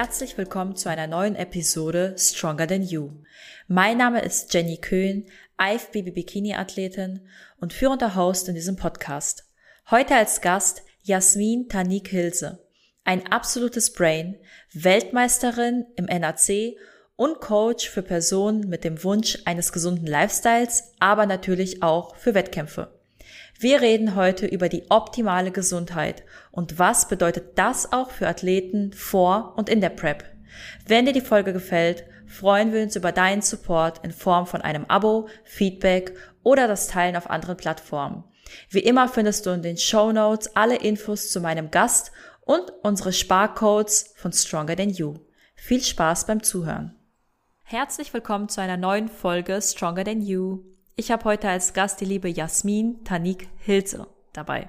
Herzlich willkommen zu einer neuen Episode Stronger Than You. Mein Name ist Jenny Köhn, IFBB Bikini Athletin und führender Host in diesem Podcast. Heute als Gast Jasmin Tanik Hilse, ein absolutes Brain, Weltmeisterin im NAC und Coach für Personen mit dem Wunsch eines gesunden Lifestyles, aber natürlich auch für Wettkämpfe. Wir reden heute über die optimale Gesundheit und was bedeutet das auch für Athleten vor und in der Prep. Wenn dir die Folge gefällt, freuen wir uns über deinen Support in Form von einem Abo, Feedback oder das Teilen auf anderen Plattformen. Wie immer findest du in den Show Notes alle Infos zu meinem Gast und unsere Sparcodes von Stronger Than You. Viel Spaß beim Zuhören. Herzlich willkommen zu einer neuen Folge Stronger Than You. Ich habe heute als Gast die liebe Jasmin Tanik Hilze dabei.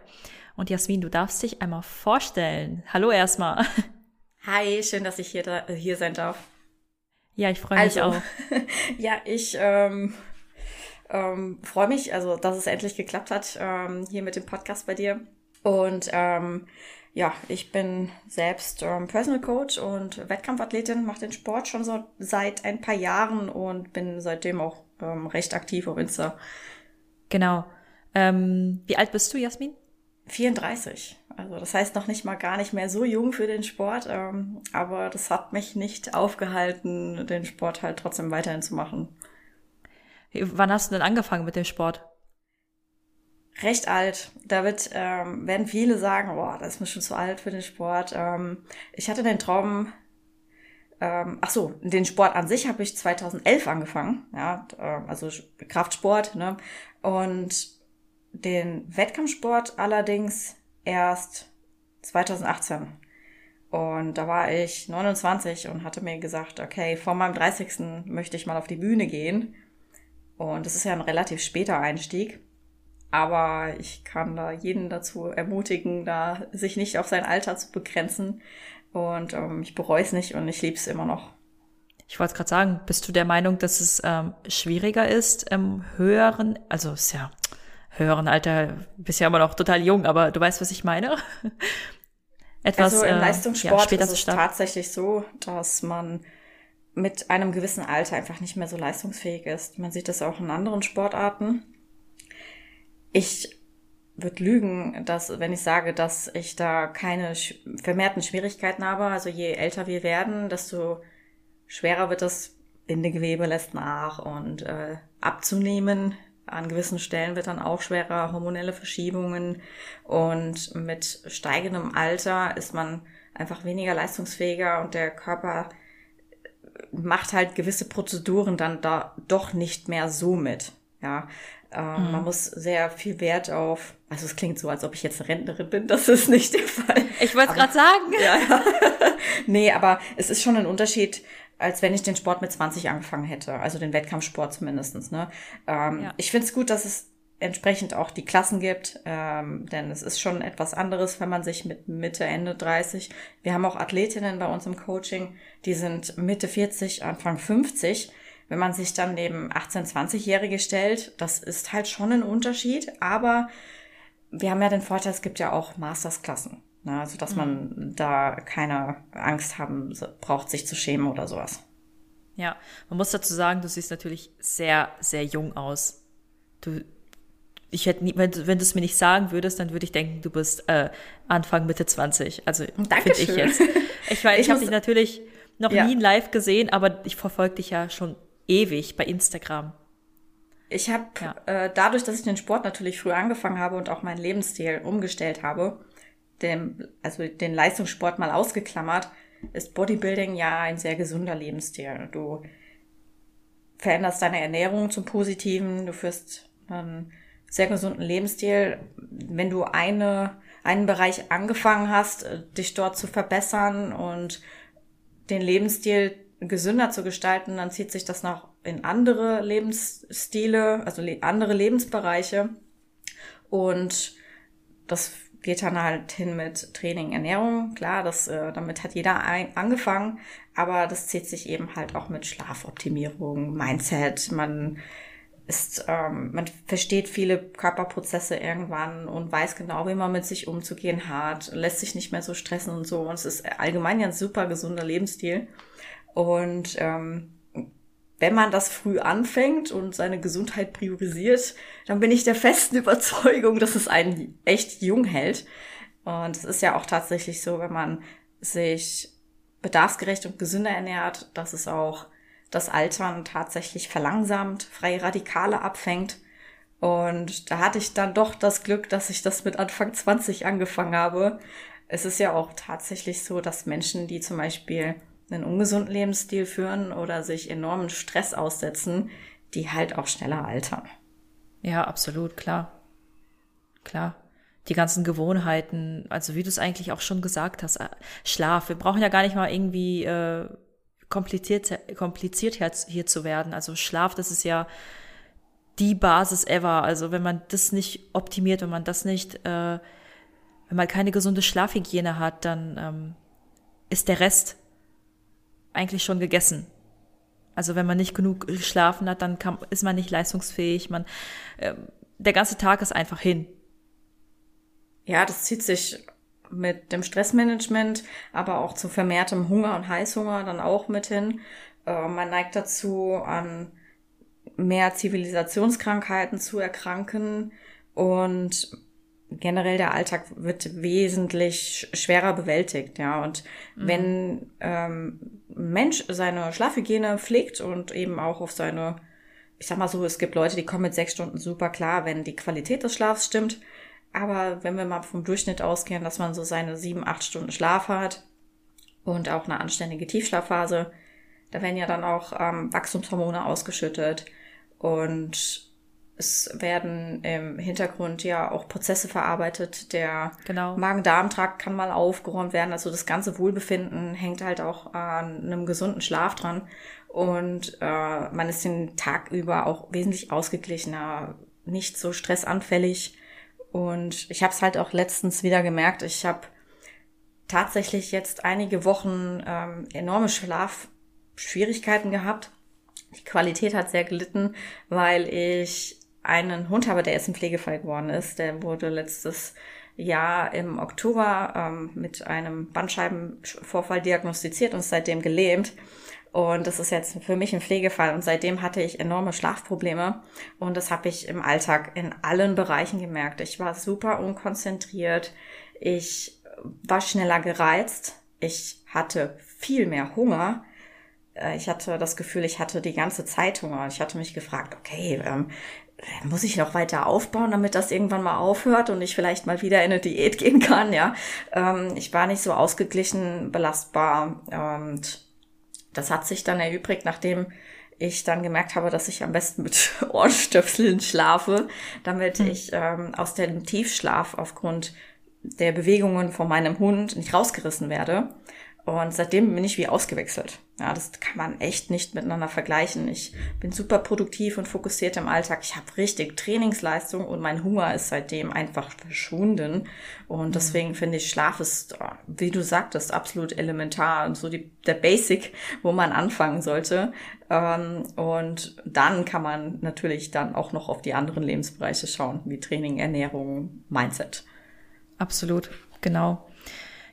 Und Jasmin, du darfst dich einmal vorstellen. Hallo erstmal. Hi, schön, dass ich hier, da, hier sein darf. Ja, ich freue mich also, auch. ja, ich ähm, ähm, freue mich, also dass es endlich geklappt hat, ähm, hier mit dem Podcast bei dir. Und ähm, ja, ich bin selbst ähm, Personal Coach und Wettkampfathletin, mache den Sport schon so seit ein paar Jahren und bin seitdem auch ähm, recht aktiv auf Insta. Genau. Ähm, wie alt bist du, Jasmin? 34. Also das heißt noch nicht mal gar nicht mehr so jung für den Sport, ähm, aber das hat mich nicht aufgehalten, den Sport halt trotzdem weiterhin zu machen. Wann hast du denn angefangen mit dem Sport? Recht alt. Da wird, ähm, werden viele sagen, boah, das ist mir schon zu alt für den Sport. Ähm, ich hatte den Traum, ähm, ach so, den Sport an sich habe ich 2011 angefangen, ja, äh, also Kraftsport, ne, und den Wettkampfsport allerdings erst 2018. Und da war ich 29 und hatte mir gesagt, okay, vor meinem 30. möchte ich mal auf die Bühne gehen. Und das ist ja ein relativ später Einstieg. Aber ich kann da jeden dazu ermutigen, da sich nicht auf sein Alter zu begrenzen, und ähm, ich bereue es nicht und ich liebe es immer noch. Ich wollte gerade sagen, bist du der Meinung, dass es ähm, schwieriger ist im höheren, also ist ja höheren Alter, bist ja immer noch total jung, aber du weißt, was ich meine? Etwas, also im äh, Leistungssport ja, ist es tatsächlich so, dass man mit einem gewissen Alter einfach nicht mehr so leistungsfähig ist. Man sieht das auch in anderen Sportarten. Ich würde lügen, dass, wenn ich sage, dass ich da keine vermehrten Schwierigkeiten habe. Also je älter wir werden, desto schwerer wird das Bindegewebe lässt nach und äh, abzunehmen an gewissen Stellen wird dann auch schwerer, hormonelle Verschiebungen und mit steigendem Alter ist man einfach weniger leistungsfähiger und der Körper macht halt gewisse Prozeduren dann da doch nicht mehr so mit. Ja, ähm, mhm. Man muss sehr viel Wert auf, also es klingt so, als ob ich jetzt Rentnerin bin, das ist nicht der Fall. Ich wollte es gerade sagen. Ja, ja. nee, aber es ist schon ein Unterschied, als wenn ich den Sport mit 20 angefangen hätte, also den Wettkampfsport zumindestens. Ne? Ähm, ja. Ich finde es gut, dass es entsprechend auch die Klassen gibt, ähm, denn es ist schon etwas anderes, wenn man sich mit Mitte, Ende 30, wir haben auch Athletinnen bei uns im Coaching, die sind Mitte 40, Anfang 50 wenn man sich dann neben 18-, 20-Jährige stellt, das ist halt schon ein Unterschied, aber wir haben ja den Vorteil, es gibt ja auch Mastersklassen. Ne? Also, dass man mhm. da keine Angst haben braucht, sich zu schämen oder sowas. Ja, man muss dazu sagen, du siehst natürlich sehr, sehr jung aus. Du, ich hätte nie, wenn, wenn du es mir nicht sagen würdest, dann würde ich denken, du bist äh, Anfang, Mitte 20. Also finde ich jetzt. Ich, ich, ich habe dich natürlich noch ja. nie live gesehen, aber ich verfolge dich ja schon ewig bei Instagram. Ich habe ja. äh, dadurch, dass ich den Sport natürlich früh angefangen habe und auch meinen Lebensstil umgestellt habe, dem, also den Leistungssport mal ausgeklammert, ist Bodybuilding ja ein sehr gesunder Lebensstil. Du veränderst deine Ernährung zum Positiven, du führst einen sehr gesunden Lebensstil. Wenn du eine, einen Bereich angefangen hast, äh, dich dort zu verbessern und den Lebensstil gesünder zu gestalten, dann zieht sich das noch in andere Lebensstile, also le andere Lebensbereiche. Und das geht dann halt hin mit Training, Ernährung. Klar, das, äh, damit hat jeder ein, angefangen, aber das zieht sich eben halt auch mit Schlafoptimierung, Mindset. Man ist, ähm, man versteht viele Körperprozesse irgendwann und weiß genau, wie man mit sich umzugehen hat, lässt sich nicht mehr so stressen und so. Und es ist allgemein ja ein super gesunder Lebensstil. Und ähm, wenn man das früh anfängt und seine Gesundheit priorisiert, dann bin ich der festen Überzeugung, dass es einen echt jung hält. Und es ist ja auch tatsächlich so, wenn man sich bedarfsgerecht und gesünder ernährt, dass es auch das Altern tatsächlich verlangsamt, freie Radikale abfängt. Und da hatte ich dann doch das Glück, dass ich das mit Anfang 20 angefangen habe. Es ist ja auch tatsächlich so, dass Menschen, die zum Beispiel einen ungesunden Lebensstil führen oder sich enormen Stress aussetzen, die halt auch schneller altern. Ja, absolut, klar. Klar. Die ganzen Gewohnheiten, also wie du es eigentlich auch schon gesagt hast, äh, Schlaf. Wir brauchen ja gar nicht mal irgendwie äh, kompliziert, kompliziert hier zu werden. Also Schlaf, das ist ja die Basis ever. Also wenn man das nicht optimiert, wenn man das nicht, äh, wenn man keine gesunde Schlafhygiene hat, dann ähm, ist der Rest eigentlich schon gegessen. Also wenn man nicht genug geschlafen hat, dann kann, ist man nicht leistungsfähig. Man, äh, der ganze Tag ist einfach hin. Ja, das zieht sich mit dem Stressmanagement, aber auch zu vermehrtem Hunger und Heißhunger dann auch mit hin. Äh, man neigt dazu, an mehr Zivilisationskrankheiten zu erkranken und generell der Alltag wird wesentlich schwerer bewältigt, ja. Und mhm. wenn ähm, ein Mensch seine Schlafhygiene pflegt und eben auch auf seine, ich sag mal so, es gibt Leute, die kommen mit sechs Stunden super klar, wenn die Qualität des Schlafs stimmt. Aber wenn wir mal vom Durchschnitt ausgehen, dass man so seine sieben, acht Stunden Schlaf hat und auch eine anständige Tiefschlafphase, da werden ja dann auch ähm, Wachstumshormone ausgeschüttet und es werden im Hintergrund ja auch Prozesse verarbeitet. Der genau. Magen-Darm-Trakt kann mal aufgeräumt werden. Also das ganze Wohlbefinden hängt halt auch an einem gesunden Schlaf dran. Und äh, man ist den Tag über auch wesentlich ausgeglichener, nicht so stressanfällig. Und ich habe es halt auch letztens wieder gemerkt. Ich habe tatsächlich jetzt einige Wochen ähm, enorme Schlafschwierigkeiten gehabt. Die Qualität hat sehr gelitten, weil ich einen Hund habe, der jetzt ein Pflegefall geworden ist. Der wurde letztes Jahr im Oktober ähm, mit einem Bandscheibenvorfall diagnostiziert und ist seitdem gelähmt. Und das ist jetzt für mich ein Pflegefall. Und seitdem hatte ich enorme Schlafprobleme. Und das habe ich im Alltag in allen Bereichen gemerkt. Ich war super unkonzentriert. Ich war schneller gereizt. Ich hatte viel mehr Hunger. Äh, ich hatte das Gefühl, ich hatte die ganze Zeit Hunger. Ich hatte mich gefragt, okay, ähm, muss ich noch weiter aufbauen, damit das irgendwann mal aufhört und ich vielleicht mal wieder in eine Diät gehen kann, ja. Ähm, ich war nicht so ausgeglichen, belastbar und das hat sich dann erübrigt, nachdem ich dann gemerkt habe, dass ich am besten mit Ohrenstöpseln schlafe, damit hm. ich ähm, aus dem Tiefschlaf aufgrund der Bewegungen von meinem Hund nicht rausgerissen werde. Und seitdem bin ich wie ausgewechselt. Ja, das kann man echt nicht miteinander vergleichen. Ich bin super produktiv und fokussiert im Alltag. Ich habe richtig Trainingsleistung und mein Hunger ist seitdem einfach verschwunden. Und mhm. deswegen finde ich, Schlaf ist, wie du sagtest, absolut elementar und so die, der Basic, wo man anfangen sollte. Ähm, und dann kann man natürlich dann auch noch auf die anderen Lebensbereiche schauen, wie Training, Ernährung, Mindset. Absolut, genau.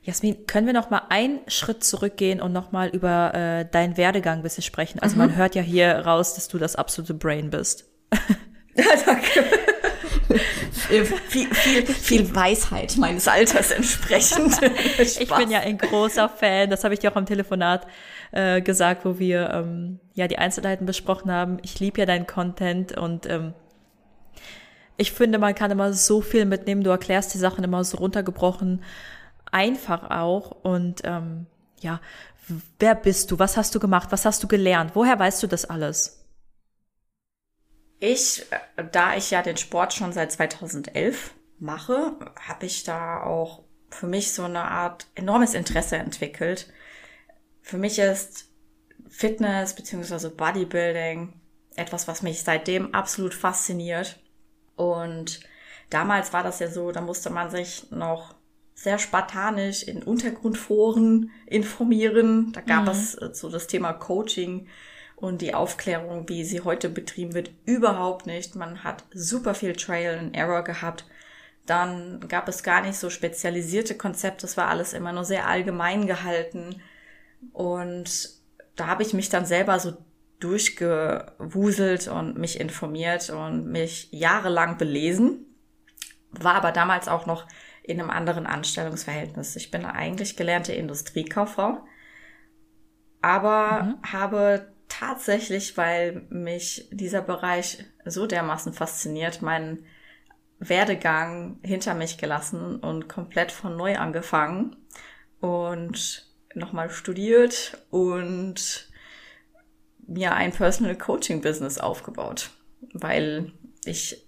Jasmin, können wir noch mal einen Schritt zurückgehen und noch mal über äh, deinen Werdegang ein bisschen sprechen? Also mhm. man hört ja hier raus, dass du das absolute Brain bist. Ja, danke. viel, viel, viel Weisheit meines Alters entsprechend. ich bin ja ein großer Fan, das habe ich dir auch am Telefonat äh, gesagt, wo wir ähm, ja die Einzelheiten besprochen haben. Ich liebe ja deinen Content und ähm, ich finde, man kann immer so viel mitnehmen. Du erklärst die Sachen immer so runtergebrochen einfach auch. Und ähm, ja, wer bist du? Was hast du gemacht? Was hast du gelernt? Woher weißt du das alles? Ich, äh, da ich ja den Sport schon seit 2011 mache, habe ich da auch für mich so eine Art enormes Interesse entwickelt. Für mich ist Fitness bzw. Bodybuilding etwas, was mich seitdem absolut fasziniert. Und damals war das ja so, da musste man sich noch sehr spartanisch in Untergrundforen informieren. Da gab mhm. es äh, so das Thema Coaching und die Aufklärung, wie sie heute betrieben wird, überhaupt nicht. Man hat super viel Trial and Error gehabt. Dann gab es gar nicht so spezialisierte Konzepte. Es war alles immer nur sehr allgemein gehalten. Und da habe ich mich dann selber so durchgewuselt und mich informiert und mich jahrelang belesen. War aber damals auch noch in einem anderen Anstellungsverhältnis. Ich bin eigentlich gelernte Industriekauffrau, aber mhm. habe tatsächlich, weil mich dieser Bereich so dermaßen fasziniert, meinen Werdegang hinter mich gelassen und komplett von neu angefangen und nochmal studiert und mir ein Personal Coaching Business aufgebaut, weil ich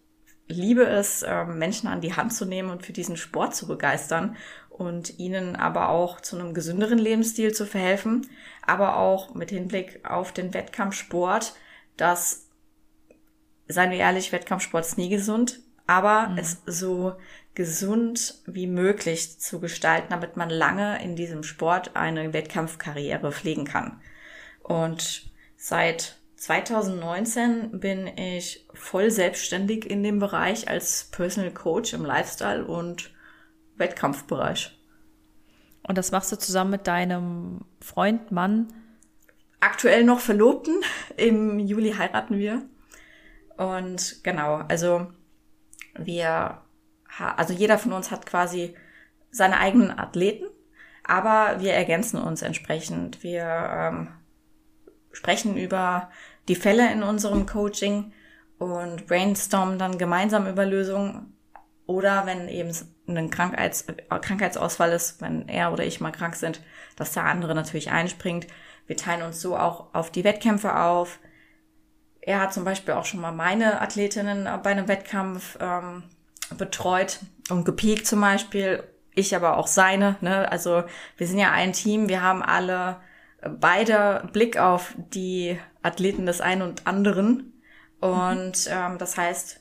liebe es, ähm, Menschen an die Hand zu nehmen und für diesen Sport zu begeistern und ihnen aber auch zu einem gesünderen Lebensstil zu verhelfen, aber auch mit Hinblick auf den Wettkampfsport, dass, seien wir ehrlich, Wettkampfsport ist nie gesund, aber mhm. es so gesund wie möglich zu gestalten, damit man lange in diesem Sport eine Wettkampfkarriere pflegen kann. Und seit 2019 bin ich voll selbstständig in dem Bereich als Personal Coach im Lifestyle und Wettkampfbereich. Und das machst du zusammen mit deinem Freund, Mann? Aktuell noch Verlobten. Im Juli heiraten wir. Und genau, also wir, also jeder von uns hat quasi seine eigenen Athleten, aber wir ergänzen uns entsprechend. Wir ähm, sprechen über die Fälle in unserem Coaching und brainstormen dann gemeinsam über Lösungen. Oder wenn eben ein Krankheits Krankheitsausfall ist, wenn er oder ich mal krank sind, dass der andere natürlich einspringt. Wir teilen uns so auch auf die Wettkämpfe auf. Er hat zum Beispiel auch schon mal meine Athletinnen bei einem Wettkampf ähm, betreut und gepiekt zum Beispiel. Ich aber auch seine. Ne? Also wir sind ja ein Team. Wir haben alle beide Blick auf die Athleten des einen und anderen. Und ähm, das heißt,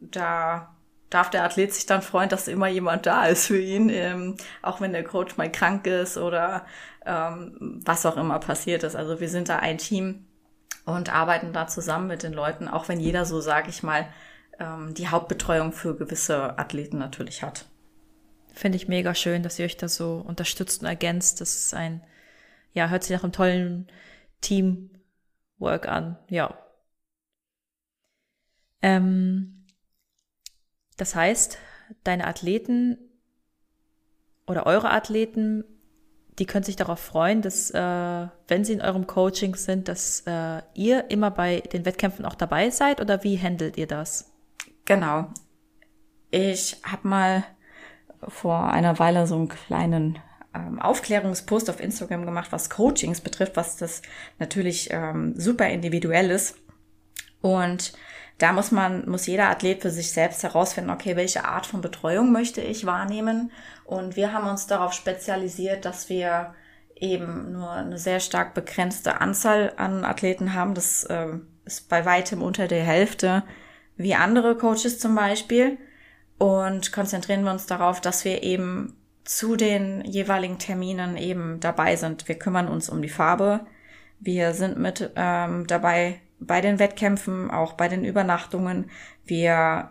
da darf der Athlet sich dann freuen, dass immer jemand da ist für ihn, ähm, auch wenn der Coach mal krank ist oder ähm, was auch immer passiert ist. Also wir sind da ein Team und arbeiten da zusammen mit den Leuten, auch wenn jeder so, sage ich mal, ähm, die Hauptbetreuung für gewisse Athleten natürlich hat. Finde ich mega schön, dass ihr euch da so unterstützt und ergänzt. Das ist ein ja, hört sich nach einem tollen Teamwork an, ja. Ähm, das heißt, deine Athleten oder eure Athleten, die können sich darauf freuen, dass, äh, wenn sie in eurem Coaching sind, dass äh, ihr immer bei den Wettkämpfen auch dabei seid oder wie handelt ihr das? Genau. Ich habe mal vor einer Weile so einen kleinen ähm, Aufklärungspost auf Instagram gemacht, was Coachings betrifft, was das natürlich ähm, super individuell ist. Und da muss man, muss jeder Athlet für sich selbst herausfinden, okay, welche Art von Betreuung möchte ich wahrnehmen? Und wir haben uns darauf spezialisiert, dass wir eben nur eine sehr stark begrenzte Anzahl an Athleten haben. Das äh, ist bei weitem unter der Hälfte wie andere Coaches zum Beispiel. Und konzentrieren wir uns darauf, dass wir eben zu den jeweiligen Terminen eben dabei sind. Wir kümmern uns um die Farbe. Wir sind mit ähm, dabei bei den Wettkämpfen, auch bei den Übernachtungen. Wir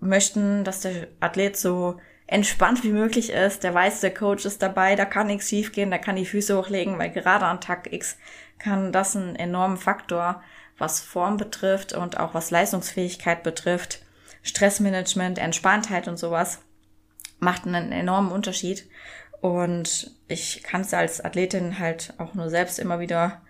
möchten, dass der Athlet so entspannt wie möglich ist. Der weiß, der Coach ist dabei, da kann nichts schiefgehen, da kann die Füße hochlegen, weil gerade an Tag X kann das einen enormen Faktor, was Form betrifft und auch was Leistungsfähigkeit betrifft, Stressmanagement, Entspanntheit und sowas macht einen enormen Unterschied. Und ich kann es als Athletin halt auch nur selbst immer wieder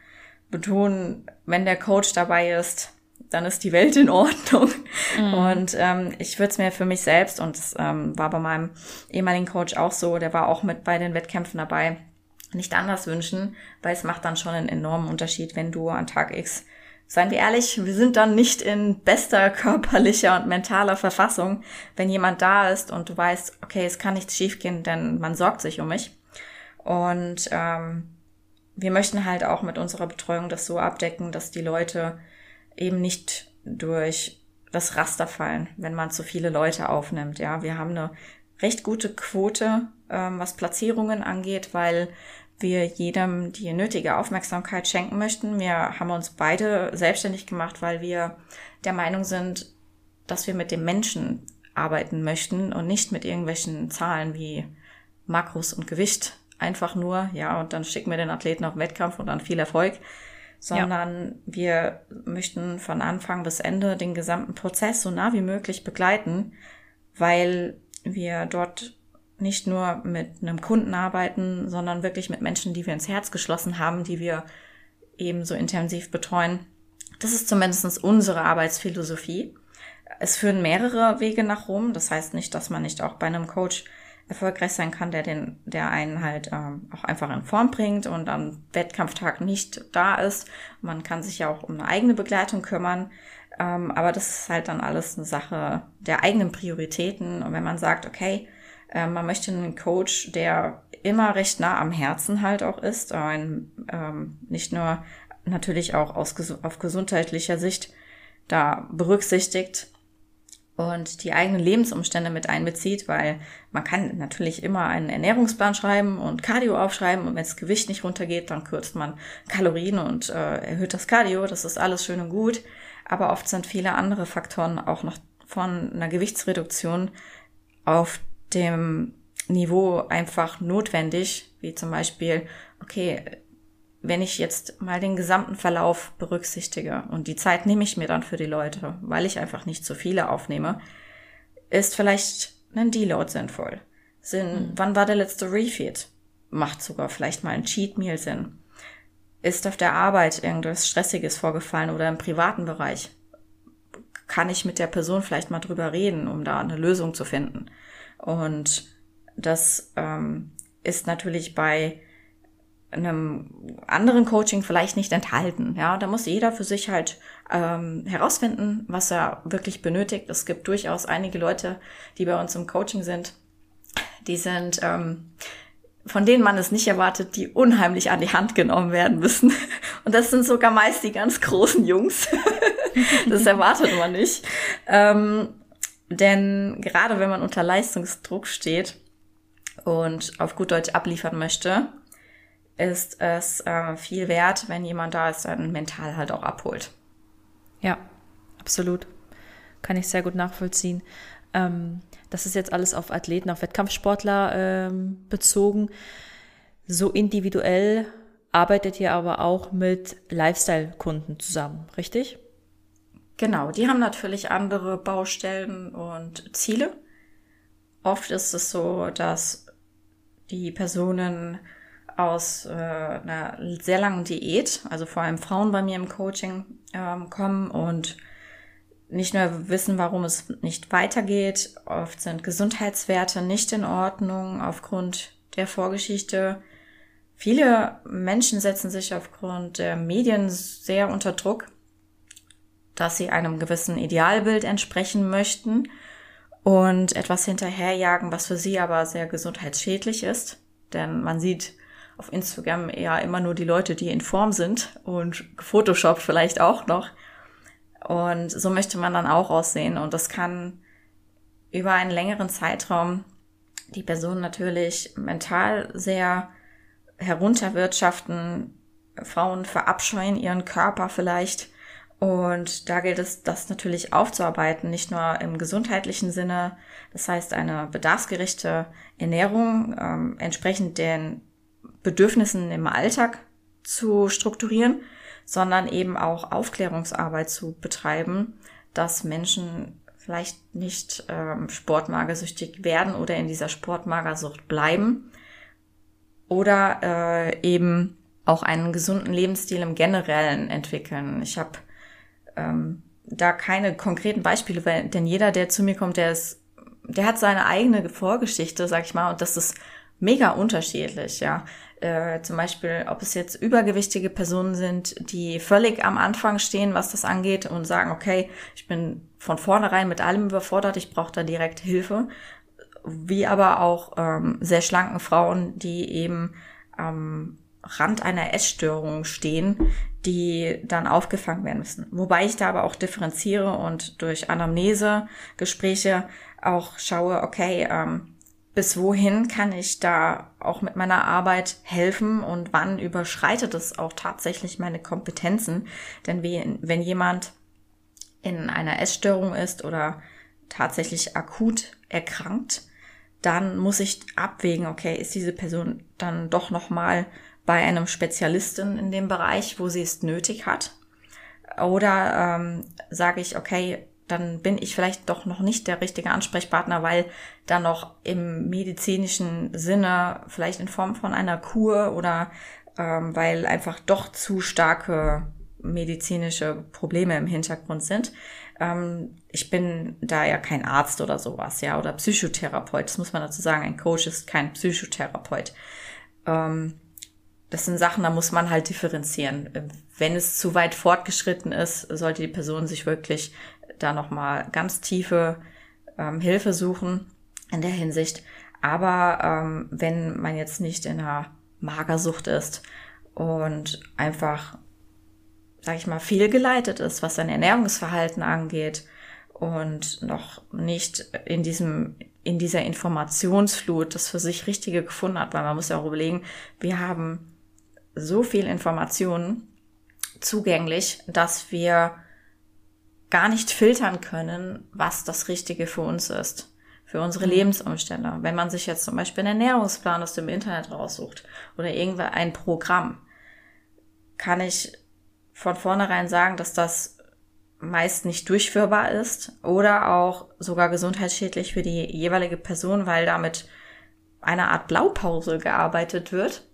betonen, wenn der Coach dabei ist, dann ist die Welt in Ordnung. Mhm. Und ähm, ich würde es mir für mich selbst, und das ähm, war bei meinem ehemaligen Coach auch so, der war auch mit bei den Wettkämpfen dabei, nicht anders wünschen, weil es macht dann schon einen enormen Unterschied, wenn du an Tag X Seien wir ehrlich, wir sind dann nicht in bester körperlicher und mentaler Verfassung, wenn jemand da ist und du weißt, okay, es kann nichts schiefgehen, denn man sorgt sich um mich. Und ähm, wir möchten halt auch mit unserer Betreuung das so abdecken, dass die Leute eben nicht durch das Raster fallen, wenn man zu viele Leute aufnimmt. Ja, wir haben eine recht gute Quote, ähm, was Platzierungen angeht, weil wir jedem die nötige Aufmerksamkeit schenken möchten. Wir haben uns beide selbstständig gemacht, weil wir der Meinung sind, dass wir mit dem Menschen arbeiten möchten und nicht mit irgendwelchen Zahlen wie Makros und Gewicht. Einfach nur, ja, und dann schicken wir den Athleten auf den Wettkampf und dann viel Erfolg. Sondern ja. wir möchten von Anfang bis Ende den gesamten Prozess so nah wie möglich begleiten, weil wir dort nicht nur mit einem Kunden arbeiten, sondern wirklich mit Menschen, die wir ins Herz geschlossen haben, die wir eben so intensiv betreuen. Das ist zumindest unsere Arbeitsphilosophie. Es führen mehrere Wege nach Rom. Das heißt nicht, dass man nicht auch bei einem Coach erfolgreich sein kann, der den, der einen halt ähm, auch einfach in Form bringt und am Wettkampftag nicht da ist. Man kann sich ja auch um eine eigene Begleitung kümmern. Ähm, aber das ist halt dann alles eine Sache der eigenen Prioritäten. Und wenn man sagt, okay, äh, man möchte einen Coach, der immer recht nah am Herzen halt auch ist, ein, ähm, nicht nur natürlich auch aus, auf gesundheitlicher Sicht da berücksichtigt und die eigenen Lebensumstände mit einbezieht, weil man kann natürlich immer einen Ernährungsplan schreiben und Cardio aufschreiben und wenn das Gewicht nicht runtergeht, dann kürzt man Kalorien und äh, erhöht das Cardio, das ist alles schön und gut, aber oft sind viele andere Faktoren auch noch von einer Gewichtsreduktion auf dem Niveau einfach notwendig, wie zum Beispiel, okay, wenn ich jetzt mal den gesamten Verlauf berücksichtige und die Zeit nehme ich mir dann für die Leute, weil ich einfach nicht zu viele aufnehme, ist vielleicht ein Deload sinnvoll. Sinn, mhm. wann war der letzte Refeed? Macht sogar vielleicht mal ein Cheat Meal Sinn. Ist auf der Arbeit irgendwas Stressiges vorgefallen oder im privaten Bereich? Kann ich mit der Person vielleicht mal drüber reden, um da eine Lösung zu finden? Und das ähm, ist natürlich bei einem anderen Coaching vielleicht nicht enthalten. Ja, da muss jeder für sich halt ähm, herausfinden, was er wirklich benötigt. Es gibt durchaus einige Leute, die bei uns im Coaching sind, die sind ähm, von denen man es nicht erwartet, die unheimlich an die Hand genommen werden müssen. Und das sind sogar meist die ganz großen Jungs. das erwartet man nicht. Ähm, denn gerade wenn man unter Leistungsdruck steht und auf gut Deutsch abliefern möchte, ist es äh, viel wert, wenn jemand da ist, dann mental halt auch abholt. Ja, absolut. Kann ich sehr gut nachvollziehen. Ähm, das ist jetzt alles auf Athleten, auf Wettkampfsportler ähm, bezogen. So individuell arbeitet ihr aber auch mit Lifestyle-Kunden zusammen, richtig? Genau, die haben natürlich andere Baustellen und Ziele. Oft ist es so, dass die Personen aus äh, einer sehr langen Diät, also vor allem Frauen bei mir im Coaching ähm, kommen und nicht nur wissen, warum es nicht weitergeht. Oft sind Gesundheitswerte nicht in Ordnung aufgrund der Vorgeschichte. Viele Menschen setzen sich aufgrund der Medien sehr unter Druck dass sie einem gewissen Idealbild entsprechen möchten und etwas hinterherjagen, was für sie aber sehr gesundheitsschädlich ist. Denn man sieht auf Instagram eher immer nur die Leute, die in Form sind und Photoshop vielleicht auch noch. Und so möchte man dann auch aussehen. Und das kann über einen längeren Zeitraum die Person natürlich mental sehr herunterwirtschaften. Frauen verabscheuen ihren Körper vielleicht und da gilt es, das natürlich aufzuarbeiten, nicht nur im gesundheitlichen Sinne, das heißt eine bedarfsgerechte Ernährung ähm, entsprechend den Bedürfnissen im Alltag zu strukturieren, sondern eben auch Aufklärungsarbeit zu betreiben, dass Menschen vielleicht nicht ähm, sportmagersüchtig werden oder in dieser Sportmagersucht bleiben oder äh, eben auch einen gesunden Lebensstil im Generellen entwickeln. Ich habe ähm, da keine konkreten Beispiele, weil, denn jeder, der zu mir kommt, der ist, der hat seine eigene Vorgeschichte, sag ich mal, und das ist mega unterschiedlich, ja. Äh, zum Beispiel, ob es jetzt übergewichtige Personen sind, die völlig am Anfang stehen, was das angeht und sagen, okay, ich bin von vornherein mit allem überfordert, ich brauche da direkt Hilfe. Wie aber auch ähm, sehr schlanken Frauen, die eben am Rand einer Essstörung stehen, die dann aufgefangen werden müssen. Wobei ich da aber auch differenziere und durch Anamnese, Gespräche auch schaue, okay, ähm, bis wohin kann ich da auch mit meiner Arbeit helfen und wann überschreitet es auch tatsächlich meine Kompetenzen? Denn wenn jemand in einer Essstörung ist oder tatsächlich akut erkrankt, dann muss ich abwägen, okay, ist diese Person dann doch noch mal bei einem Spezialisten in dem Bereich, wo sie es nötig hat? Oder ähm, sage ich, okay, dann bin ich vielleicht doch noch nicht der richtige Ansprechpartner, weil da noch im medizinischen Sinne, vielleicht in Form von einer Kur oder ähm, weil einfach doch zu starke medizinische Probleme im Hintergrund sind. Ähm, ich bin da ja kein Arzt oder sowas, ja, oder Psychotherapeut. Das muss man dazu sagen. Ein Coach ist kein Psychotherapeut. Ähm, das sind Sachen, da muss man halt differenzieren. Wenn es zu weit fortgeschritten ist, sollte die Person sich wirklich da nochmal ganz tiefe ähm, Hilfe suchen in der Hinsicht. Aber ähm, wenn man jetzt nicht in einer Magersucht ist und einfach, sag ich mal, fehlgeleitet ist, was sein Ernährungsverhalten angeht und noch nicht in diesem in dieser Informationsflut das für sich Richtige gefunden hat, weil man muss ja auch überlegen, wir haben so viel Informationen zugänglich, dass wir gar nicht filtern können, was das Richtige für uns ist, für unsere mhm. Lebensumstände. Wenn man sich jetzt zum Beispiel einen Ernährungsplan aus dem Internet raussucht oder irgendwer ein Programm, kann ich von vornherein sagen, dass das meist nicht durchführbar ist oder auch sogar gesundheitsschädlich für die jeweilige Person, weil damit eine Art Blaupause gearbeitet wird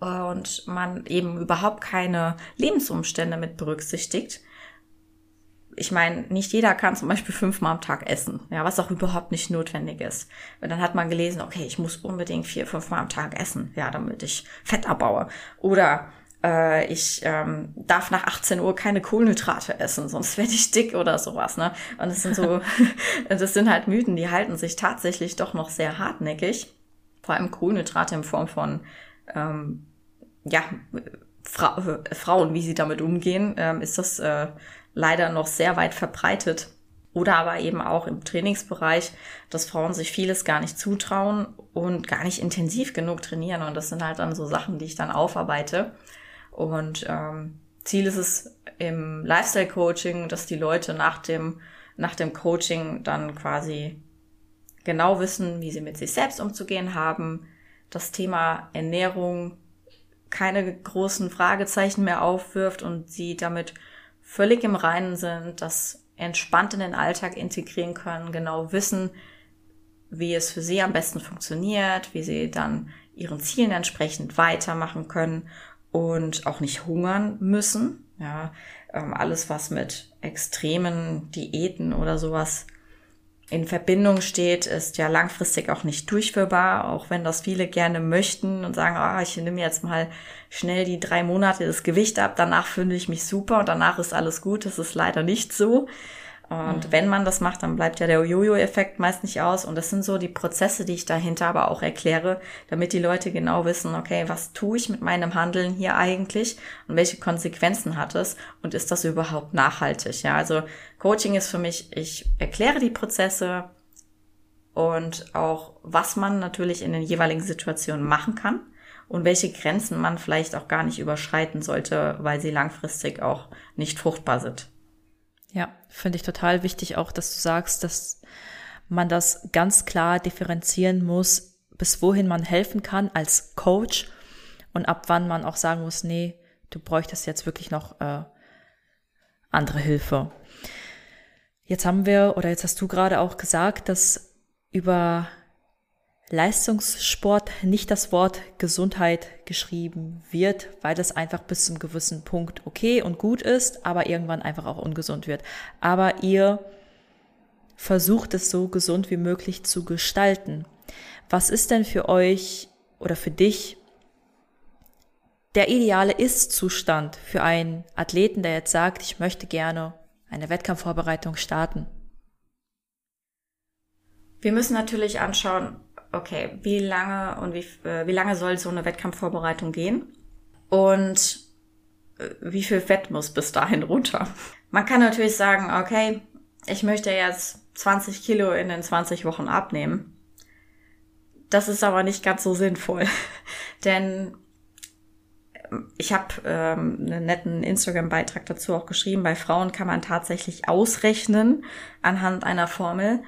und man eben überhaupt keine Lebensumstände mit berücksichtigt ich meine, nicht jeder kann zum Beispiel fünfmal am Tag essen, ja, was auch überhaupt nicht notwendig ist. Weil dann hat man gelesen, okay, ich muss unbedingt vier, fünfmal am Tag essen, ja, damit ich Fett abbaue. Oder äh, ich ähm, darf nach 18 Uhr keine Kohlenhydrate essen, sonst werde ich dick oder sowas. Ne? Und das sind so, das sind halt Mythen, die halten sich tatsächlich doch noch sehr hartnäckig. Vor allem Kohlenhydrate in Form von ähm, ja, Fra Frauen, wie sie damit umgehen, ähm, ist das äh, leider noch sehr weit verbreitet. Oder aber eben auch im Trainingsbereich, dass Frauen sich vieles gar nicht zutrauen und gar nicht intensiv genug trainieren. Und das sind halt dann so Sachen, die ich dann aufarbeite. Und ähm, Ziel ist es im Lifestyle-Coaching, dass die Leute nach dem, nach dem Coaching dann quasi genau wissen, wie sie mit sich selbst umzugehen haben, das Thema Ernährung keine großen Fragezeichen mehr aufwirft und sie damit völlig im Reinen sind, das entspannt in den Alltag integrieren können, genau wissen, wie es für sie am besten funktioniert, wie sie dann ihren Zielen entsprechend weitermachen können und auch nicht hungern müssen. Ja, ähm, alles was mit extremen Diäten oder sowas in Verbindung steht, ist ja langfristig auch nicht durchführbar, auch wenn das viele gerne möchten und sagen, ah, ich nehme jetzt mal schnell die drei Monate das Gewicht ab, danach fühle ich mich super und danach ist alles gut. Das ist leider nicht so. Und mhm. wenn man das macht, dann bleibt ja der Jojo-Effekt meist nicht aus. Und das sind so die Prozesse, die ich dahinter aber auch erkläre, damit die Leute genau wissen, okay, was tue ich mit meinem Handeln hier eigentlich und welche Konsequenzen hat es und ist das überhaupt nachhaltig? Ja, also Coaching ist für mich, ich erkläre die Prozesse und auch, was man natürlich in den jeweiligen Situationen machen kann und welche Grenzen man vielleicht auch gar nicht überschreiten sollte, weil sie langfristig auch nicht fruchtbar sind. Ja, finde ich total wichtig auch, dass du sagst, dass man das ganz klar differenzieren muss, bis wohin man helfen kann als Coach und ab wann man auch sagen muss, nee, du bräuchtest jetzt wirklich noch äh, andere Hilfe. Jetzt haben wir, oder jetzt hast du gerade auch gesagt, dass über Leistungssport nicht das Wort Gesundheit geschrieben wird, weil das einfach bis zum gewissen Punkt okay und gut ist, aber irgendwann einfach auch ungesund wird. Aber ihr versucht es so gesund wie möglich zu gestalten. Was ist denn für euch oder für dich der ideale Ist-Zustand für einen Athleten, der jetzt sagt, ich möchte gerne eine Wettkampfvorbereitung starten? Wir müssen natürlich anschauen, okay, wie lange und wie, äh, wie lange soll so eine Wettkampfvorbereitung gehen? Und äh, wie viel Fett muss bis dahin runter? Man kann natürlich sagen, okay, ich möchte jetzt 20 Kilo in den 20 Wochen abnehmen. Das ist aber nicht ganz so sinnvoll, denn ich habe ähm, einen netten Instagram-Beitrag dazu auch geschrieben. Bei Frauen kann man tatsächlich ausrechnen anhand einer Formel,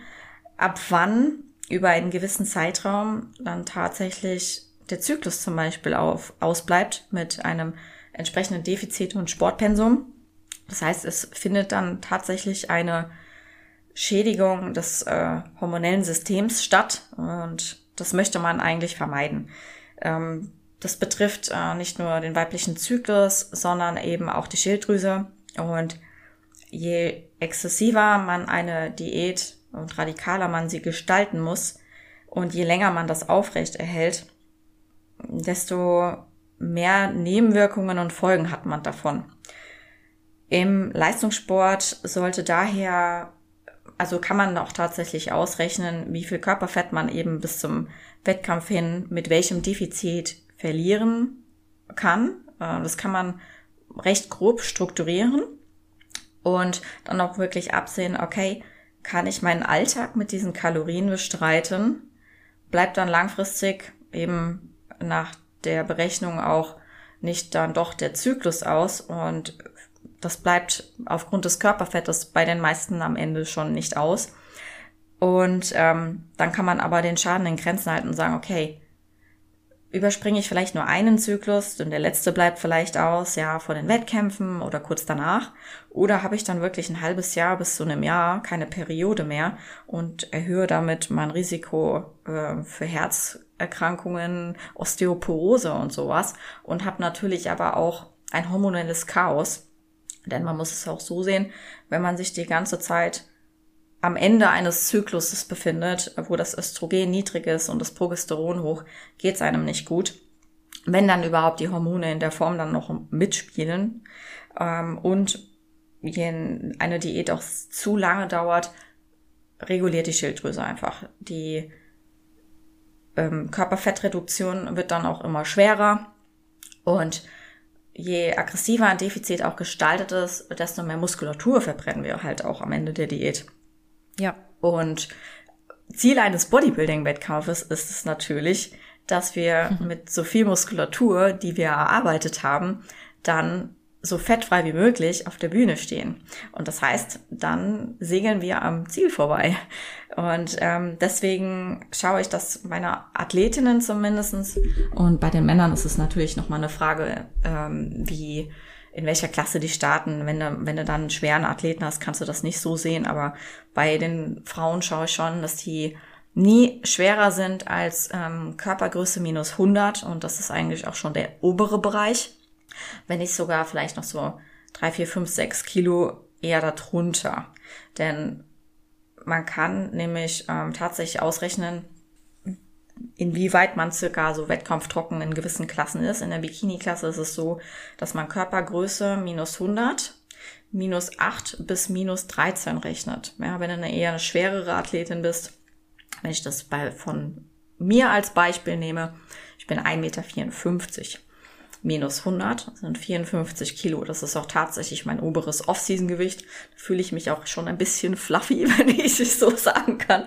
ab wann über einen gewissen Zeitraum dann tatsächlich der Zyklus zum Beispiel auf, ausbleibt mit einem entsprechenden Defizit und Sportpensum. Das heißt, es findet dann tatsächlich eine Schädigung des äh, hormonellen Systems statt und das möchte man eigentlich vermeiden. Ähm, das betrifft äh, nicht nur den weiblichen Zyklus, sondern eben auch die Schilddrüse. Und je exzessiver man eine Diät und radikaler man sie gestalten muss und je länger man das aufrecht erhält, desto mehr Nebenwirkungen und Folgen hat man davon. Im Leistungssport sollte daher, also kann man auch tatsächlich ausrechnen, wie viel Körperfett man eben bis zum Wettkampf hin mit welchem Defizit verlieren kann. Äh, das kann man recht grob strukturieren und dann auch wirklich absehen, okay, kann ich meinen Alltag mit diesen Kalorien bestreiten? Bleibt dann langfristig eben nach der Berechnung auch nicht dann doch der Zyklus aus und das bleibt aufgrund des Körperfettes bei den meisten am Ende schon nicht aus. Und ähm, dann kann man aber den Schaden in Grenzen halten und sagen, okay, überspringe ich vielleicht nur einen Zyklus und der letzte bleibt vielleicht aus, ja, vor den Wettkämpfen oder kurz danach. Oder habe ich dann wirklich ein halbes Jahr bis zu einem Jahr keine Periode mehr und erhöhe damit mein Risiko äh, für Herzerkrankungen, Osteoporose und sowas und habe natürlich aber auch ein hormonelles Chaos. Denn man muss es auch so sehen, wenn man sich die ganze Zeit am Ende eines Zykluses befindet, wo das Östrogen niedrig ist und das Progesteron hoch, geht es einem nicht gut. Wenn dann überhaupt die Hormone in der Form dann noch mitspielen ähm, und wenn eine Diät auch zu lange dauert, reguliert die Schilddrüse einfach. Die ähm, Körperfettreduktion wird dann auch immer schwerer und je aggressiver ein Defizit auch gestaltet ist, desto mehr Muskulatur verbrennen wir halt auch am Ende der Diät. Ja. Und Ziel eines Bodybuilding-Wettkampfes ist es natürlich, dass wir mhm. mit so viel Muskulatur, die wir erarbeitet haben, dann so fettfrei wie möglich auf der Bühne stehen. Und das heißt, dann segeln wir am Ziel vorbei. Und ähm, deswegen schaue ich, dass meine Athletinnen zumindestens und bei den Männern ist es natürlich nochmal eine Frage, ähm, wie in welcher Klasse die starten. Wenn du, wenn du dann einen schweren Athleten hast, kannst du das nicht so sehen. Aber bei den Frauen schaue ich schon, dass die nie schwerer sind als ähm, Körpergröße minus 100. Und das ist eigentlich auch schon der obere Bereich. Wenn nicht sogar vielleicht noch so drei, vier, fünf, sechs Kilo eher darunter. Denn man kann nämlich ähm, tatsächlich ausrechnen, inwieweit man circa so wettkampftrocken in gewissen Klassen ist. In der Bikini-Klasse ist es so, dass man Körpergröße minus 100, minus 8 bis minus 13 rechnet. Ja, wenn du eine eher eine schwerere Athletin bist, wenn ich das bei, von mir als Beispiel nehme, ich bin 1,54 Meter minus 100, sind 54 Kilo. Das ist auch tatsächlich mein oberes Off-Season-Gewicht. Da fühle ich mich auch schon ein bisschen fluffy, wenn ich es so sagen kann.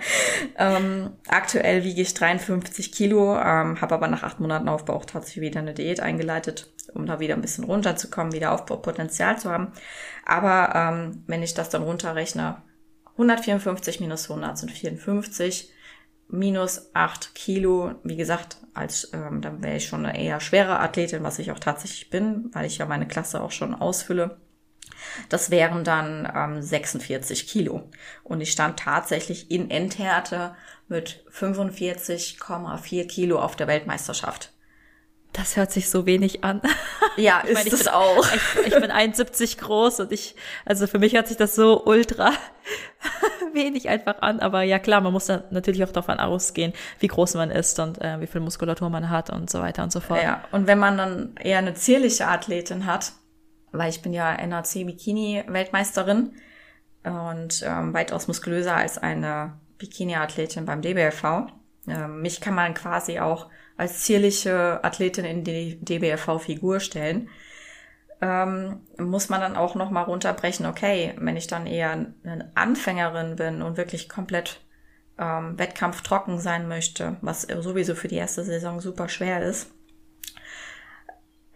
Ähm, aktuell wiege ich 53 Kilo, ähm, habe aber nach acht Monaten Aufbau auch tatsächlich wieder eine Diät eingeleitet, um da wieder ein bisschen runterzukommen, wieder Aufbaupotenzial zu haben. Aber ähm, wenn ich das dann runterrechne, 154 minus 100 sind 54 minus 8 Kilo. Wie gesagt, als ähm, dann wäre ich schon eine eher schwere Athletin, was ich auch tatsächlich bin, weil ich ja meine Klasse auch schon ausfülle. Das wären dann ähm, 46 Kilo. Und ich stand tatsächlich in Endhärte mit 45,4 Kilo auf der Weltmeisterschaft. Das hört sich so wenig an. Ja, ich ist meine, ich es bin, auch. Ich, ich bin 1,70 groß und ich, also für mich hört sich das so ultra wenig einfach an. Aber ja klar, man muss dann natürlich auch davon ausgehen, wie groß man ist und äh, wie viel Muskulatur man hat und so weiter und so fort. Ja, und wenn man dann eher eine zierliche Athletin hat, weil ich bin ja NAC Bikini Weltmeisterin und ähm, weitaus muskulöser als eine Bikini-Athletin beim DBLV. Ähm, mich kann man quasi auch als zierliche Athletin in die DBLV-Figur stellen ähm, muss man dann auch noch mal runterbrechen, okay, wenn ich dann eher eine Anfängerin bin und wirklich komplett ähm, Wettkampf trocken sein möchte, was sowieso für die erste Saison super schwer ist,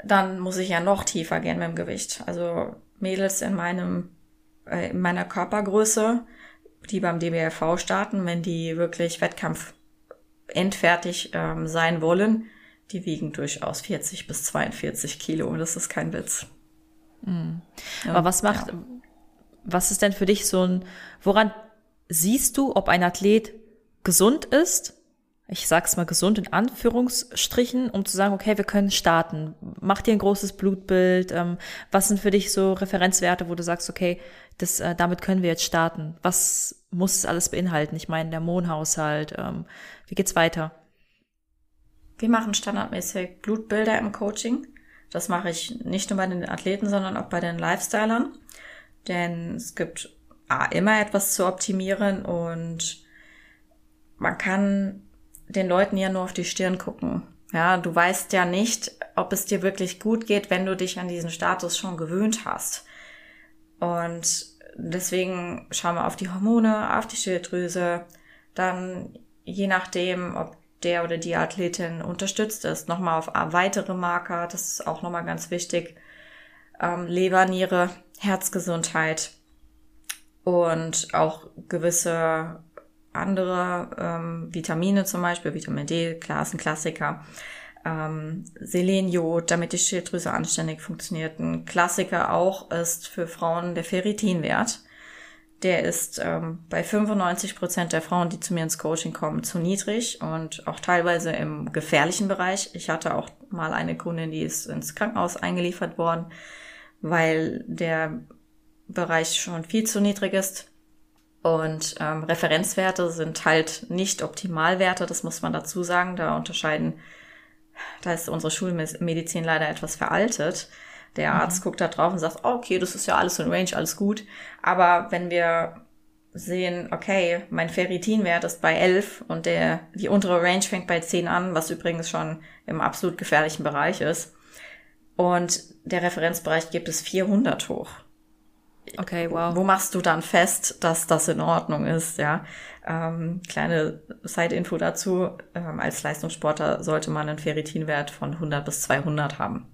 dann muss ich ja noch tiefer gehen mit dem Gewicht. Also Mädels in meinem, äh, in meiner Körpergröße, die beim DBFV starten, wenn die wirklich Wettkampf endfertig ähm, sein wollen, die wiegen durchaus 40 bis 42 Kilo. Das ist kein Witz. Mhm. Aber was macht, ja. was ist denn für dich so ein, woran siehst du, ob ein Athlet gesund ist? Ich sag's mal gesund in Anführungsstrichen, um zu sagen, okay, wir können starten. Mach dir ein großes Blutbild. Ähm, was sind für dich so Referenzwerte, wo du sagst, okay, das, äh, damit können wir jetzt starten? Was muss es alles beinhalten? Ich meine, der Mondhaushalt. Ähm, wie geht's weiter? Wir machen standardmäßig Blutbilder im Coaching. Das mache ich nicht nur bei den Athleten, sondern auch bei den Lifestylern. Denn es gibt A, immer etwas zu optimieren und man kann den Leuten ja nur auf die Stirn gucken. Ja, du weißt ja nicht, ob es dir wirklich gut geht, wenn du dich an diesen Status schon gewöhnt hast. Und deswegen schauen wir auf die Hormone, auf die Schilddrüse, dann je nachdem, ob der oder die Athletin unterstützt ist, nochmal auf weitere Marker, das ist auch nochmal ganz wichtig, ähm, Leber, Niere, Herzgesundheit und auch gewisse andere ähm, Vitamine zum Beispiel, Vitamin D, klar ist ein Klassiker, ähm, Selenjod, damit die Schilddrüse anständig funktioniert. Ein Klassiker auch ist für Frauen der Ferritinwert. Der ist ähm, bei 95 Prozent der Frauen, die zu mir ins Coaching kommen, zu niedrig und auch teilweise im gefährlichen Bereich. Ich hatte auch mal eine Kundin, die ist ins Krankenhaus eingeliefert worden, weil der Bereich schon viel zu niedrig ist. Und ähm, Referenzwerte sind halt nicht Optimalwerte, das muss man dazu sagen. Da unterscheiden, da ist unsere Schulmedizin leider etwas veraltet. Der mhm. Arzt guckt da drauf und sagt, oh, okay, das ist ja alles in Range, alles gut. Aber wenn wir sehen, okay, mein Ferritinwert ist bei 11 und der, die untere Range fängt bei 10 an, was übrigens schon im absolut gefährlichen Bereich ist. Und der Referenzbereich gibt es 400 hoch. Okay, wow. Wo machst du dann fest, dass das in Ordnung ist, ja? Ähm, kleine Side-Info dazu. Ähm, als Leistungssportler sollte man einen Ferritinwert von 100 bis 200 haben.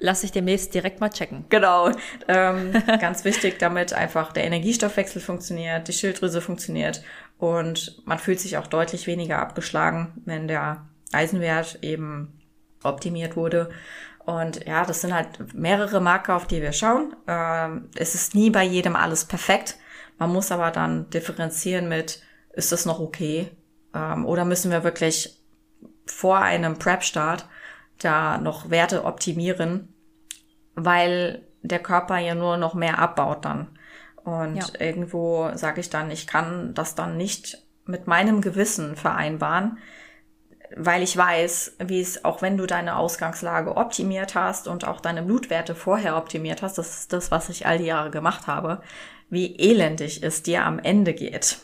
Lass ich demnächst direkt mal checken. Genau. Ähm, ganz wichtig, damit einfach der Energiestoffwechsel funktioniert, die Schilddrüse funktioniert und man fühlt sich auch deutlich weniger abgeschlagen, wenn der Eisenwert eben optimiert wurde. Und ja, das sind halt mehrere Marker, auf die wir schauen. Ähm, es ist nie bei jedem alles perfekt. Man muss aber dann differenzieren mit, ist das noch okay? Ähm, oder müssen wir wirklich vor einem Prep-Start da noch Werte optimieren, weil der Körper ja nur noch mehr abbaut dann. Und ja. irgendwo sage ich dann, ich kann das dann nicht mit meinem Gewissen vereinbaren, weil ich weiß, wie es, auch wenn du deine Ausgangslage optimiert hast und auch deine Blutwerte vorher optimiert hast, das ist das, was ich all die Jahre gemacht habe, wie elendig es dir am Ende geht.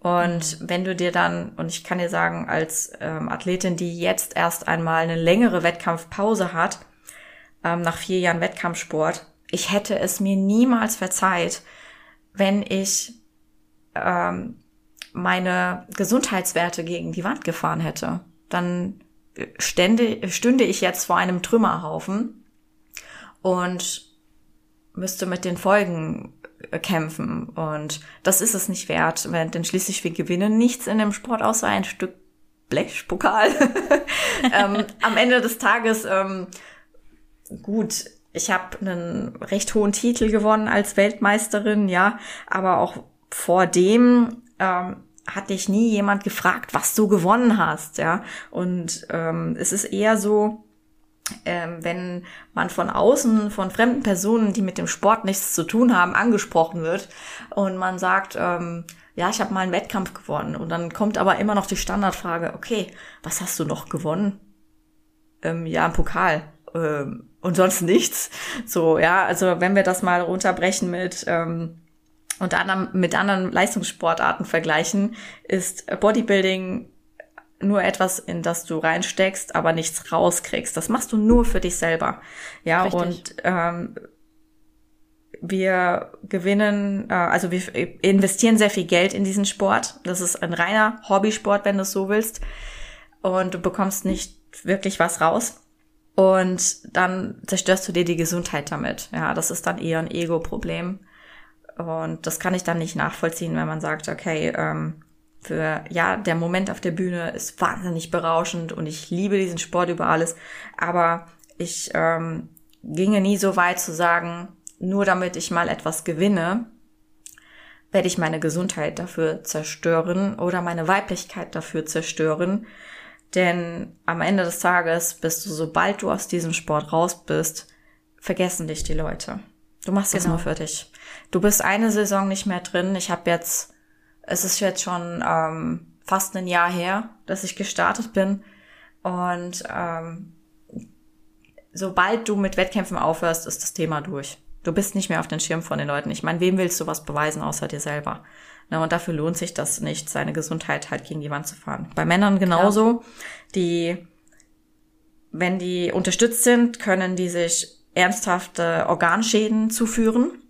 Und mhm. wenn du dir dann, und ich kann dir sagen, als ähm, Athletin, die jetzt erst einmal eine längere Wettkampfpause hat, ähm, nach vier Jahren Wettkampfsport, ich hätte es mir niemals verzeiht, wenn ich ähm, meine Gesundheitswerte gegen die Wand gefahren hätte. Dann stände, stünde ich jetzt vor einem Trümmerhaufen und müsste mit den Folgen kämpfen. Und das ist es nicht wert, denn schließlich wir gewinnen nichts in dem Sport außer ein Stück Blechpokal. ähm, am Ende des Tages, ähm, gut, ich habe einen recht hohen Titel gewonnen als Weltmeisterin, ja, aber auch vor dem ähm, hat dich nie jemand gefragt, was du gewonnen hast, ja. Und ähm, es ist eher so, ähm, wenn man von außen, von fremden Personen, die mit dem Sport nichts zu tun haben, angesprochen wird und man sagt, ähm, ja, ich habe mal einen Wettkampf gewonnen und dann kommt aber immer noch die Standardfrage, okay, was hast du noch gewonnen? Ähm, ja, ein Pokal ähm, und sonst nichts. So, ja, also wenn wir das mal runterbrechen mit ähm, und anderem, mit anderen Leistungssportarten vergleichen, ist Bodybuilding nur etwas, in das du reinsteckst, aber nichts rauskriegst. Das machst du nur für dich selber. Ja, Richtig. und ähm, wir gewinnen, äh, also wir investieren sehr viel Geld in diesen Sport. Das ist ein reiner Hobbysport, wenn du es so willst. Und du bekommst nicht wirklich was raus. Und dann zerstörst du dir die Gesundheit damit. Ja, das ist dann eher ein Ego-Problem. Und das kann ich dann nicht nachvollziehen, wenn man sagt, okay, ähm, für, ja, der Moment auf der Bühne ist wahnsinnig berauschend und ich liebe diesen Sport über alles. Aber ich ähm, ginge nie so weit zu sagen, nur damit ich mal etwas gewinne, werde ich meine Gesundheit dafür zerstören oder meine Weiblichkeit dafür zerstören. Denn am Ende des Tages bist du, sobald du aus diesem Sport raus bist, vergessen dich die Leute. Du machst genau. es nur für dich. Du bist eine Saison nicht mehr drin. Ich habe jetzt, es ist jetzt schon ähm, fast ein Jahr her, dass ich gestartet bin. Und ähm, sobald du mit Wettkämpfen aufhörst, ist das Thema durch. Du bist nicht mehr auf den Schirm von den Leuten. Ich meine, wem willst du was beweisen außer dir selber? Na, und dafür lohnt sich das nicht, seine Gesundheit halt gegen die Wand zu fahren. Bei Männern genauso. Klar. Die, wenn die unterstützt sind, können die sich ernsthafte Organschäden zuführen.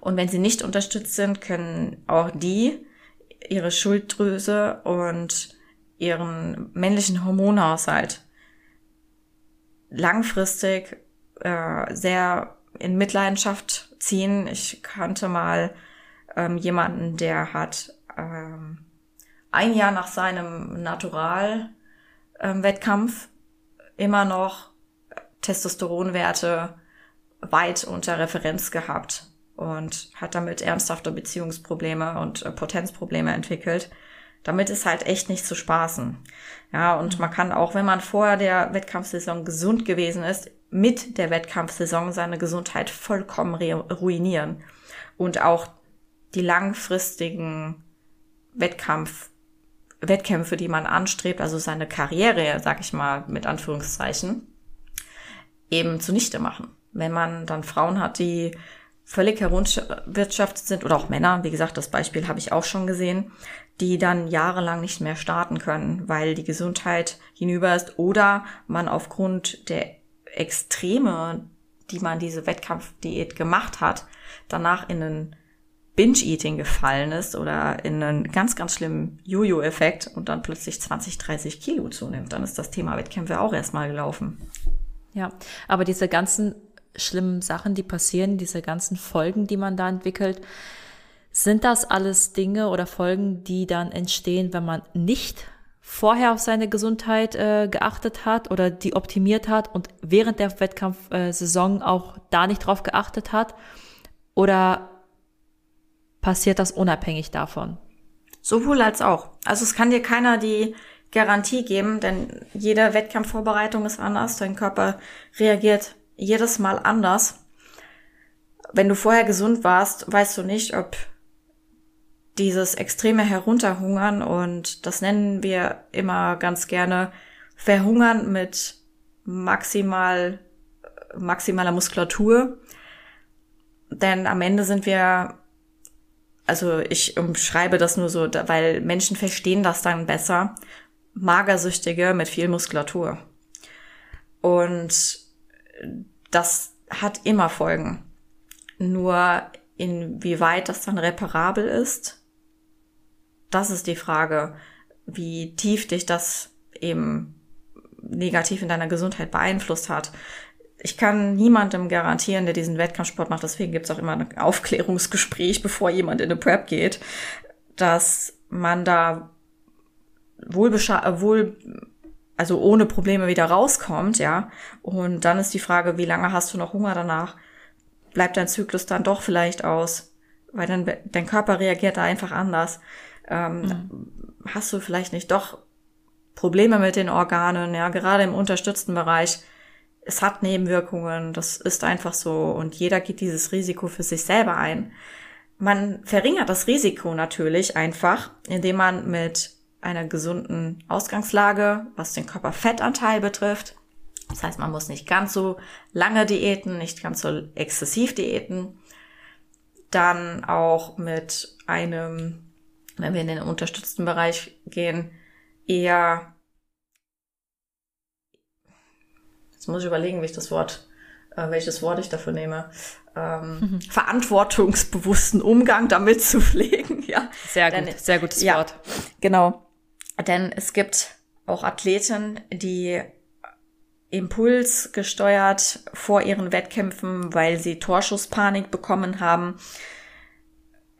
Und wenn sie nicht unterstützt sind, können auch die ihre Schulddrüse und ihren männlichen Hormonhaushalt langfristig äh, sehr in Mitleidenschaft ziehen. Ich kannte mal ähm, jemanden, der hat ähm, ein Jahr nach seinem Natural-Wettkampf ähm, immer noch Testosteronwerte weit unter Referenz gehabt und hat damit ernsthafte Beziehungsprobleme und äh, Potenzprobleme entwickelt. Damit ist halt echt nicht zu spaßen. Ja, und man kann auch, wenn man vor der Wettkampfsaison gesund gewesen ist, mit der Wettkampfsaison seine Gesundheit vollkommen ruinieren. Und auch die langfristigen Wettkampf, Wettkämpfe, die man anstrebt, also seine Karriere, sag ich mal, mit Anführungszeichen, eben zunichte machen. Wenn man dann Frauen hat, die völlig herunterwirtschaftet sind oder auch Männer, wie gesagt, das Beispiel habe ich auch schon gesehen, die dann jahrelang nicht mehr starten können, weil die Gesundheit hinüber ist oder man aufgrund der Extreme, die man diese Wettkampfdiät gemacht hat, danach in einen Binge-Eating gefallen ist oder in einen ganz, ganz schlimmen Jojo-Effekt und dann plötzlich 20, 30 Kilo zunimmt, dann ist das Thema Wettkämpfe auch erstmal gelaufen. Ja, aber diese ganzen schlimmen Sachen, die passieren, diese ganzen Folgen, die man da entwickelt, sind das alles Dinge oder Folgen, die dann entstehen, wenn man nicht vorher auf seine Gesundheit äh, geachtet hat oder die optimiert hat und während der Wettkampfsaison äh, auch da nicht drauf geachtet hat? Oder passiert das unabhängig davon? Sowohl als auch. Also es kann dir keiner die Garantie geben, denn jede Wettkampfvorbereitung ist anders. Dein Körper reagiert jedes Mal anders. Wenn du vorher gesund warst, weißt du nicht, ob dieses extreme Herunterhungern und das nennen wir immer ganz gerne Verhungern mit maximal, maximaler Muskulatur. Denn am Ende sind wir, also ich umschreibe das nur so, weil Menschen verstehen das dann besser, Magersüchtige mit viel Muskulatur. Und das hat immer Folgen. Nur inwieweit das dann reparabel ist, das ist die Frage, wie tief dich das eben negativ in deiner Gesundheit beeinflusst hat. Ich kann niemandem garantieren, der diesen Wettkampfsport macht, deswegen gibt es auch immer ein Aufklärungsgespräch, bevor jemand in eine Prep geht, dass man da wohl, wohl also ohne Probleme wieder rauskommt, ja. Und dann ist die Frage, wie lange hast du noch Hunger danach? Bleibt dein Zyklus dann doch vielleicht aus? Weil dann dein Körper reagiert da einfach anders. Ähm, mhm. Hast du vielleicht nicht doch Probleme mit den Organen, ja, gerade im unterstützten Bereich. Es hat Nebenwirkungen, das ist einfach so und jeder geht dieses Risiko für sich selber ein. Man verringert das Risiko natürlich einfach, indem man mit einer gesunden Ausgangslage, was den Körperfettanteil betrifft. Das heißt, man muss nicht ganz so lange Diäten, nicht ganz so exzessiv Diäten. Dann auch mit einem, wenn wir in den unterstützten Bereich gehen, eher, jetzt muss ich überlegen, wie ich das Wort äh, welches Wort ich dafür nehme, ähm, mhm. verantwortungsbewussten Umgang damit zu pflegen. Ja, sehr gut, Denn, sehr gutes ja, Wort. Genau, denn es gibt auch Athleten, die impulsgesteuert vor ihren Wettkämpfen, weil sie Torschusspanik bekommen haben,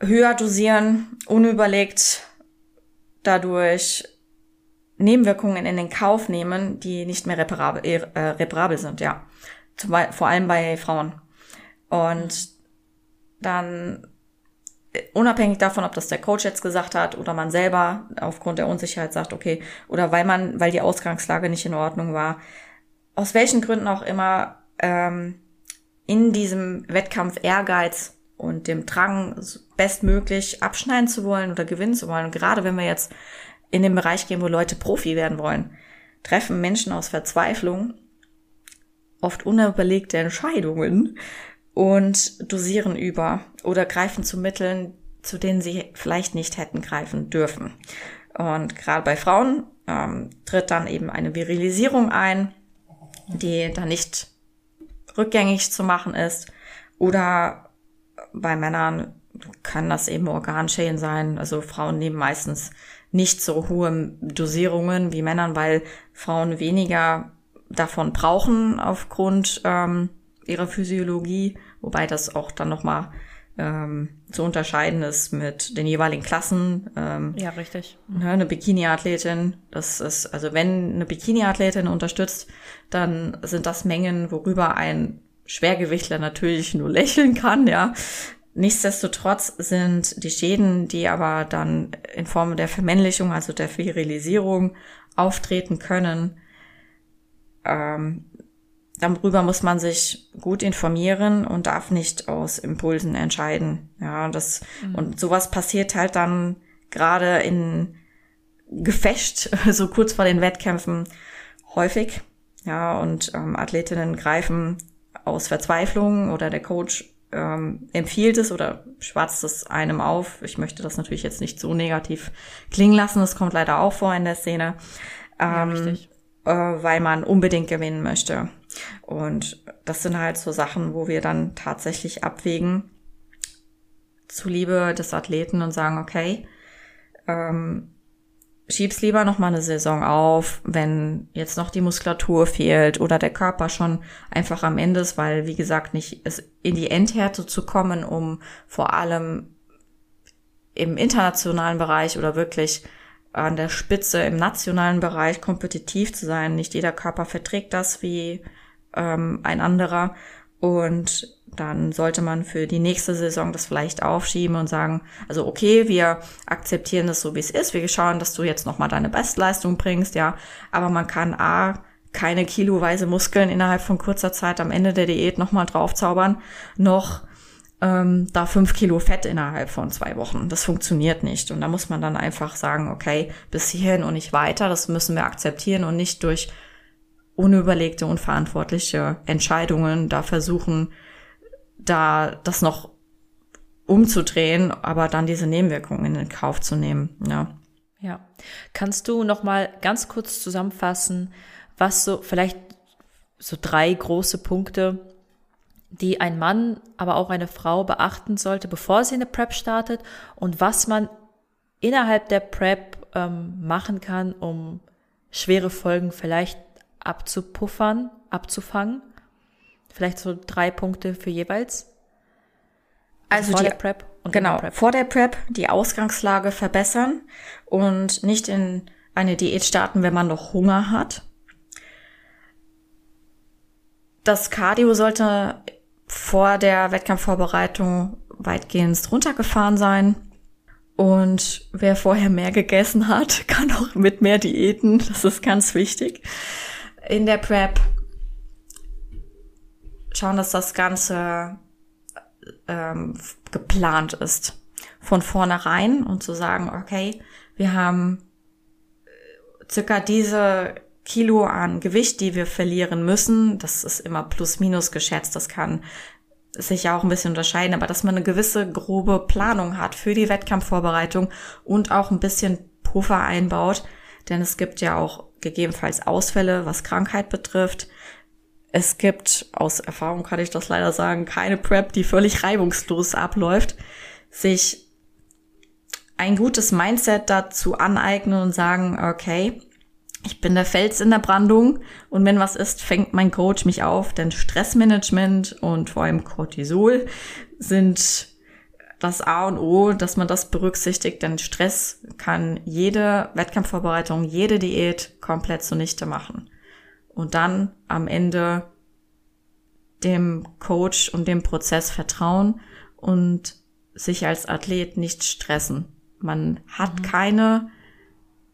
höher dosieren, unüberlegt dadurch Nebenwirkungen in den Kauf nehmen, die nicht mehr reparabel, äh, reparabel sind, ja. Zum, vor allem bei Frauen. Und dann, unabhängig davon, ob das der Coach jetzt gesagt hat oder man selber aufgrund der Unsicherheit sagt, okay, oder weil man, weil die Ausgangslage nicht in Ordnung war, aus welchen Gründen auch immer, ähm, in diesem Wettkampf Ehrgeiz und dem Drang, bestmöglich abschneiden zu wollen oder gewinnen zu wollen. Und gerade wenn wir jetzt in den Bereich gehen, wo Leute Profi werden wollen, treffen Menschen aus Verzweiflung oft unüberlegte Entscheidungen und dosieren über oder greifen zu Mitteln, zu denen sie vielleicht nicht hätten greifen dürfen. Und gerade bei Frauen ähm, tritt dann eben eine Virilisierung ein, die dann nicht rückgängig zu machen ist. Oder bei Männern kann das eben Organschäden sein. Also Frauen nehmen meistens nicht so hohe Dosierungen wie Männern, weil Frauen weniger davon brauchen aufgrund ähm, ihrer Physiologie, wobei das auch dann nochmal ähm, zu unterscheiden ist mit den jeweiligen Klassen. Ähm, ja, richtig. Ne, eine Bikini-Athletin, das ist, also wenn eine Bikini-Athletin unterstützt, dann sind das Mengen, worüber ein Schwergewichtler natürlich nur lächeln kann, ja. Nichtsdestotrotz sind die Schäden, die aber dann in Form der Vermännlichung, also der Virilisierung auftreten können, ähm, darüber muss man sich gut informieren und darf nicht aus Impulsen entscheiden. Ja, das, mhm. und sowas passiert halt dann gerade in Gefecht, so kurz vor den Wettkämpfen häufig. Ja, und ähm, Athletinnen greifen aus Verzweiflung oder der Coach ähm, empfiehlt es oder schwatzt es einem auf. Ich möchte das natürlich jetzt nicht so negativ klingen lassen. Das kommt leider auch vor in der Szene. Ähm, ja, äh, weil man unbedingt gewinnen möchte. Und das sind halt so Sachen, wo wir dann tatsächlich abwägen, zuliebe des Athleten und sagen, okay, ähm, schieb's lieber noch mal eine Saison auf, wenn jetzt noch die Muskulatur fehlt oder der Körper schon einfach am Ende ist, weil, wie gesagt, nicht es in die Endhärte zu kommen, um vor allem im internationalen Bereich oder wirklich an der Spitze im nationalen Bereich kompetitiv zu sein. Nicht jeder Körper verträgt das wie ähm, ein anderer. Und dann sollte man für die nächste Saison das vielleicht aufschieben und sagen, also okay, wir akzeptieren das so, wie es ist. Wir schauen, dass du jetzt nochmal deine Bestleistung bringst, ja. Aber man kann A, keine kiloweise Muskeln innerhalb von kurzer Zeit am Ende der Diät nochmal draufzaubern, noch ähm, da fünf Kilo Fett innerhalb von zwei Wochen. Das funktioniert nicht. Und da muss man dann einfach sagen, okay, bis hierhin und nicht weiter. Das müssen wir akzeptieren und nicht durch unüberlegte, unverantwortliche Entscheidungen da versuchen, da das noch umzudrehen, aber dann diese Nebenwirkungen in den Kauf zu nehmen. Ja. Ja. Kannst du noch mal ganz kurz zusammenfassen, was so vielleicht so drei große Punkte die ein Mann, aber auch eine Frau beachten sollte, bevor sie eine Prep startet und was man innerhalb der Prep ähm, machen kann, um schwere Folgen vielleicht abzupuffern, abzufangen. Vielleicht so drei Punkte für jeweils. Also vor die, der Prep und genau Prep. vor der Prep die Ausgangslage verbessern und nicht in eine Diät starten, wenn man noch Hunger hat. Das Cardio sollte vor der Wettkampfvorbereitung weitgehend runtergefahren sein. Und wer vorher mehr gegessen hat, kann auch mit mehr Diäten. Das ist ganz wichtig. In der Prep schauen, dass das Ganze ähm, geplant ist. Von vornherein und zu sagen, okay, wir haben circa diese Kilo an Gewicht, die wir verlieren müssen. Das ist immer plus minus geschätzt. Das kann sich ja auch ein bisschen unterscheiden, aber dass man eine gewisse grobe Planung hat für die Wettkampfvorbereitung und auch ein bisschen Puffer einbaut. Denn es gibt ja auch gegebenenfalls Ausfälle, was Krankheit betrifft. es gibt, aus Erfahrung kann ich das leider sagen, keine Prep, die völlig reibungslos abläuft, sich ein gutes Mindset dazu aneignen und sagen, okay, ich bin der Fels in der Brandung und wenn was ist, fängt mein Coach mich auf, denn Stressmanagement und vor allem Cortisol sind das A und O, dass man das berücksichtigt, denn Stress kann jede Wettkampfvorbereitung, jede Diät komplett zunichte machen. Und dann am Ende dem Coach und dem Prozess vertrauen und sich als Athlet nicht stressen. Man hat mhm. keine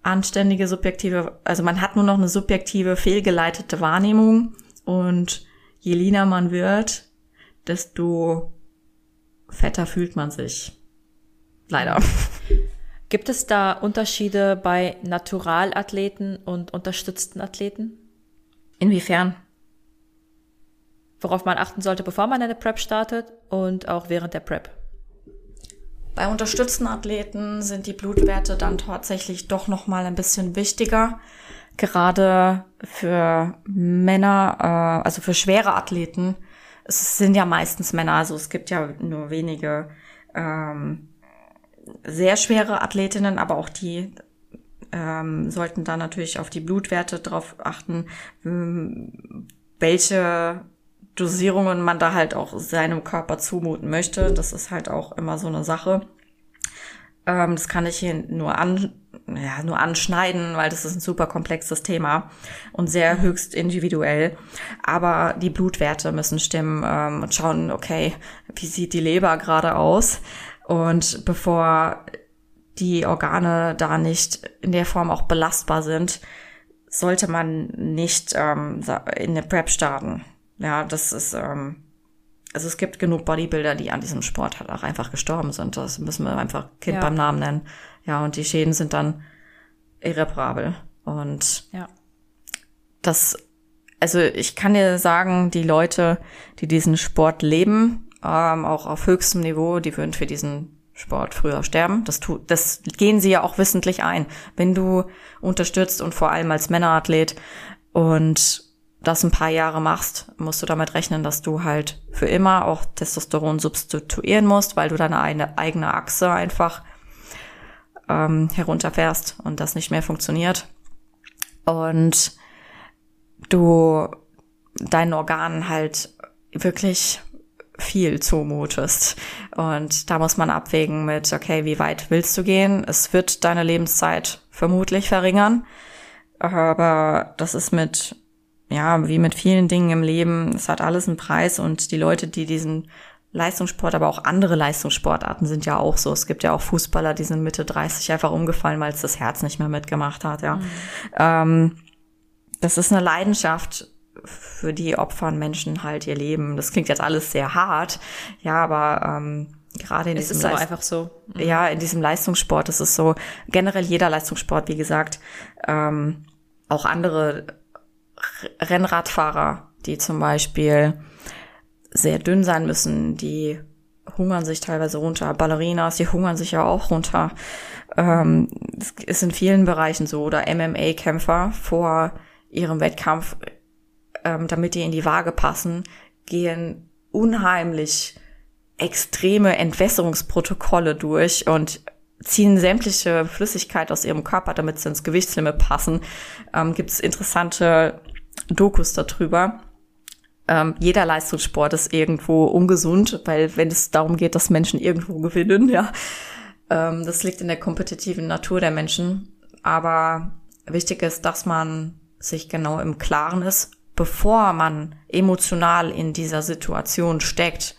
anständige subjektive, also man hat nur noch eine subjektive, fehlgeleitete Wahrnehmung und je leaner man wird, desto fetter fühlt man sich. Leider. Gibt es da Unterschiede bei Naturalathleten und unterstützten Athleten? Inwiefern? Worauf man achten sollte, bevor man eine Prep startet und auch während der Prep. Bei unterstützten Athleten sind die Blutwerte dann tatsächlich doch noch mal ein bisschen wichtiger. Gerade für Männer, äh, also für schwere Athleten. Es sind ja meistens Männer, also es gibt ja nur wenige ähm, sehr schwere Athletinnen, aber auch die ähm, sollten da natürlich auf die Blutwerte drauf achten, welche Dosierungen man da halt auch seinem Körper zumuten möchte. Das ist halt auch immer so eine Sache. Ähm, das kann ich hier nur an, ja, nur anschneiden, weil das ist ein super komplexes Thema und sehr höchst individuell. Aber die Blutwerte müssen stimmen ähm, und schauen, okay, wie sieht die Leber gerade aus? Und bevor die Organe da nicht in der Form auch belastbar sind, sollte man nicht ähm, in eine Prep starten. Ja, das ist, ähm, also es gibt genug Bodybuilder, die an diesem Sport halt auch einfach gestorben sind. Das müssen wir einfach Kind ja. beim Namen nennen. Ja, und die Schäden sind dann irreparabel. Und ja. das, also ich kann dir sagen, die Leute, die diesen Sport leben, ähm, auch auf höchstem Niveau, die würden für diesen Sport früher sterben. Das, tut, das gehen sie ja auch wissentlich ein. Wenn du unterstützt und vor allem als Männerathlet und das ein paar Jahre machst, musst du damit rechnen, dass du halt für immer auch Testosteron substituieren musst, weil du deine eine eigene Achse einfach ähm, herunterfährst und das nicht mehr funktioniert. Und du deinen Organen halt wirklich viel zumutest. Und da muss man abwägen mit, okay, wie weit willst du gehen? Es wird deine Lebenszeit vermutlich verringern. Aber das ist mit ja, wie mit vielen Dingen im Leben, es hat alles einen Preis und die Leute, die diesen Leistungssport, aber auch andere Leistungssportarten sind ja auch so. Es gibt ja auch Fußballer, die sind Mitte 30 einfach umgefallen, weil es das Herz nicht mehr mitgemacht hat, ja. Mhm. Ähm, das ist eine Leidenschaft, für die opfern Menschen halt ihr Leben. Das klingt jetzt alles sehr hart, ja, aber ähm, gerade in es diesem ist aber einfach so. Mhm. Ja, in diesem Leistungssport ist es so, generell jeder Leistungssport, wie gesagt, ähm, auch andere Rennradfahrer, die zum Beispiel sehr dünn sein müssen, die hungern sich teilweise runter. Ballerinas, die hungern sich ja auch runter. Ähm, es ist in vielen Bereichen so. Oder MMA-Kämpfer vor ihrem Wettkampf, ähm, damit die in die Waage passen, gehen unheimlich extreme Entwässerungsprotokolle durch und ziehen sämtliche Flüssigkeit aus ihrem Körper, damit sie ins Gewichtslimit passen. Ähm, Gibt es interessante Dokus darüber. Ähm, jeder Leistungssport ist irgendwo ungesund, weil wenn es darum geht, dass Menschen irgendwo gewinnen, ja, ähm, das liegt in der kompetitiven Natur der Menschen. Aber wichtig ist, dass man sich genau im Klaren ist, bevor man emotional in dieser Situation steckt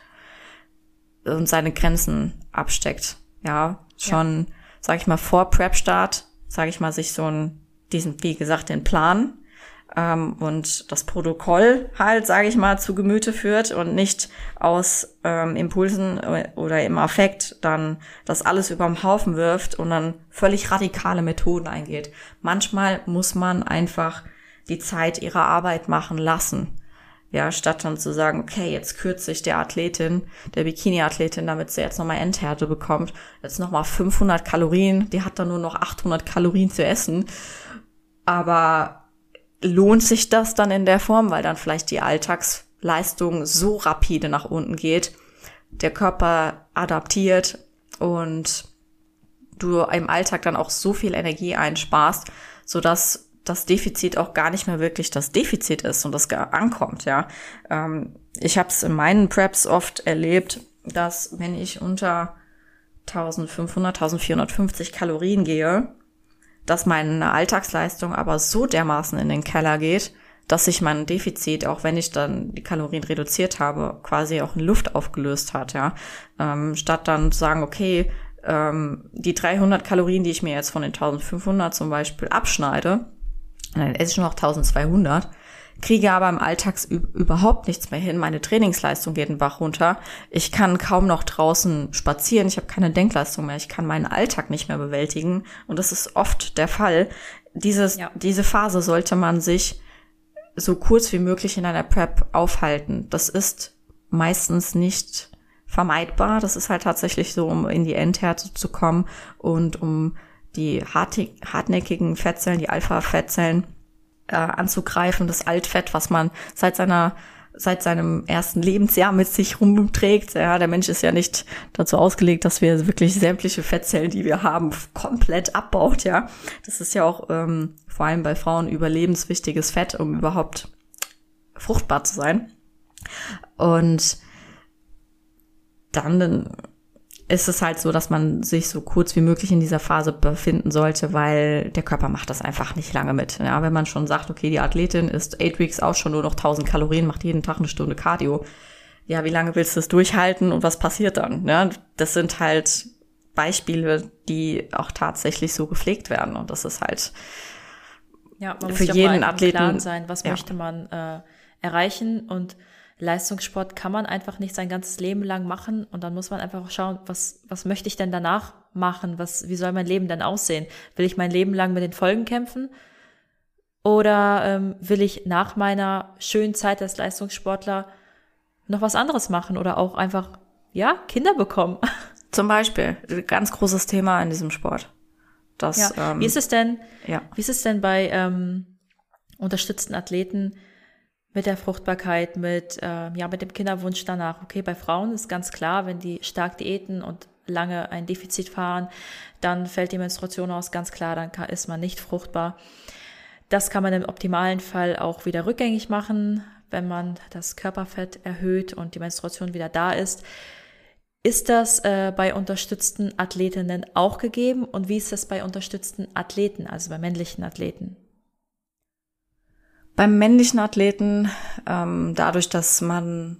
und seine Grenzen absteckt. Ja, schon, ja. sag ich mal, vor Prep-Start, sag ich mal, sich so ein, diesen, wie gesagt, den Plan ähm, und das Protokoll halt, sage ich mal, zu Gemüte führt und nicht aus ähm, Impulsen oder im Affekt dann das alles überm Haufen wirft und dann völlig radikale Methoden eingeht. Manchmal muss man einfach die Zeit ihrer Arbeit machen lassen. Ja, statt dann zu sagen, okay, jetzt kürze ich der Athletin, der Bikini-Athletin, damit sie jetzt nochmal Endhärte bekommt, jetzt nochmal 500 Kalorien, die hat dann nur noch 800 Kalorien zu essen. Aber lohnt sich das dann in der Form, weil dann vielleicht die Alltagsleistung so rapide nach unten geht, der Körper adaptiert und du im Alltag dann auch so viel Energie einsparst, so dass das Defizit auch gar nicht mehr wirklich das Defizit ist und das gar ankommt, ja. Ähm, ich habe es in meinen Preps oft erlebt, dass wenn ich unter 1500, 1450 Kalorien gehe, dass meine Alltagsleistung aber so dermaßen in den Keller geht, dass sich mein Defizit, auch wenn ich dann die Kalorien reduziert habe, quasi auch in Luft aufgelöst hat, ja. Ähm, statt dann zu sagen, okay, ähm, die 300 Kalorien, die ich mir jetzt von den 1500 zum Beispiel abschneide, dann esse ich nur noch 1200, kriege aber im Alltag überhaupt nichts mehr hin. Meine Trainingsleistung geht den Bach runter. Ich kann kaum noch draußen spazieren. Ich habe keine Denkleistung mehr. Ich kann meinen Alltag nicht mehr bewältigen. Und das ist oft der Fall. Dieses, ja. Diese Phase sollte man sich so kurz wie möglich in einer Prep aufhalten. Das ist meistens nicht vermeidbar. Das ist halt tatsächlich so, um in die Endhärte zu kommen und um die hartnäckigen Fettzellen, die Alpha-Fettzellen äh, anzugreifen, das Altfett, was man seit seiner seit seinem ersten Lebensjahr mit sich rumträgt. Ja, der Mensch ist ja nicht dazu ausgelegt, dass wir wirklich sämtliche Fettzellen, die wir haben, komplett abbaut. Ja, das ist ja auch ähm, vor allem bei Frauen überlebenswichtiges Fett, um überhaupt fruchtbar zu sein. Und dann ist es halt so, dass man sich so kurz wie möglich in dieser Phase befinden sollte, weil der Körper macht das einfach nicht lange mit. Ja, wenn man schon sagt, okay, die Athletin ist eight weeks auch schon nur noch 1000 Kalorien, macht jeden Tag eine Stunde Cardio. Ja, wie lange willst du das durchhalten und was passiert dann? Ja, das sind halt Beispiele, die auch tatsächlich so gepflegt werden und das ist halt ja, man muss für jeden Athleten sein, was ja. möchte man äh, erreichen und Leistungssport kann man einfach nicht sein ganzes Leben lang machen und dann muss man einfach auch schauen, was, was möchte ich denn danach machen? Was, wie soll mein Leben denn aussehen? Will ich mein Leben lang mit den Folgen kämpfen? Oder ähm, will ich nach meiner schönen Zeit als Leistungssportler noch was anderes machen oder auch einfach, ja, Kinder bekommen? Zum Beispiel, ganz großes Thema in diesem Sport. Das, ja. ähm, wie ist es denn, ja. wie ist es denn bei ähm, unterstützten Athleten? Mit der Fruchtbarkeit, mit, äh, ja, mit dem Kinderwunsch danach. Okay, bei Frauen ist ganz klar, wenn die stark diäten und lange ein Defizit fahren, dann fällt die Menstruation aus, ganz klar, dann kann, ist man nicht fruchtbar. Das kann man im optimalen Fall auch wieder rückgängig machen, wenn man das Körperfett erhöht und die Menstruation wieder da ist. Ist das äh, bei unterstützten Athletinnen auch gegeben und wie ist das bei unterstützten Athleten, also bei männlichen Athleten? Beim männlichen Athleten, ähm, dadurch, dass man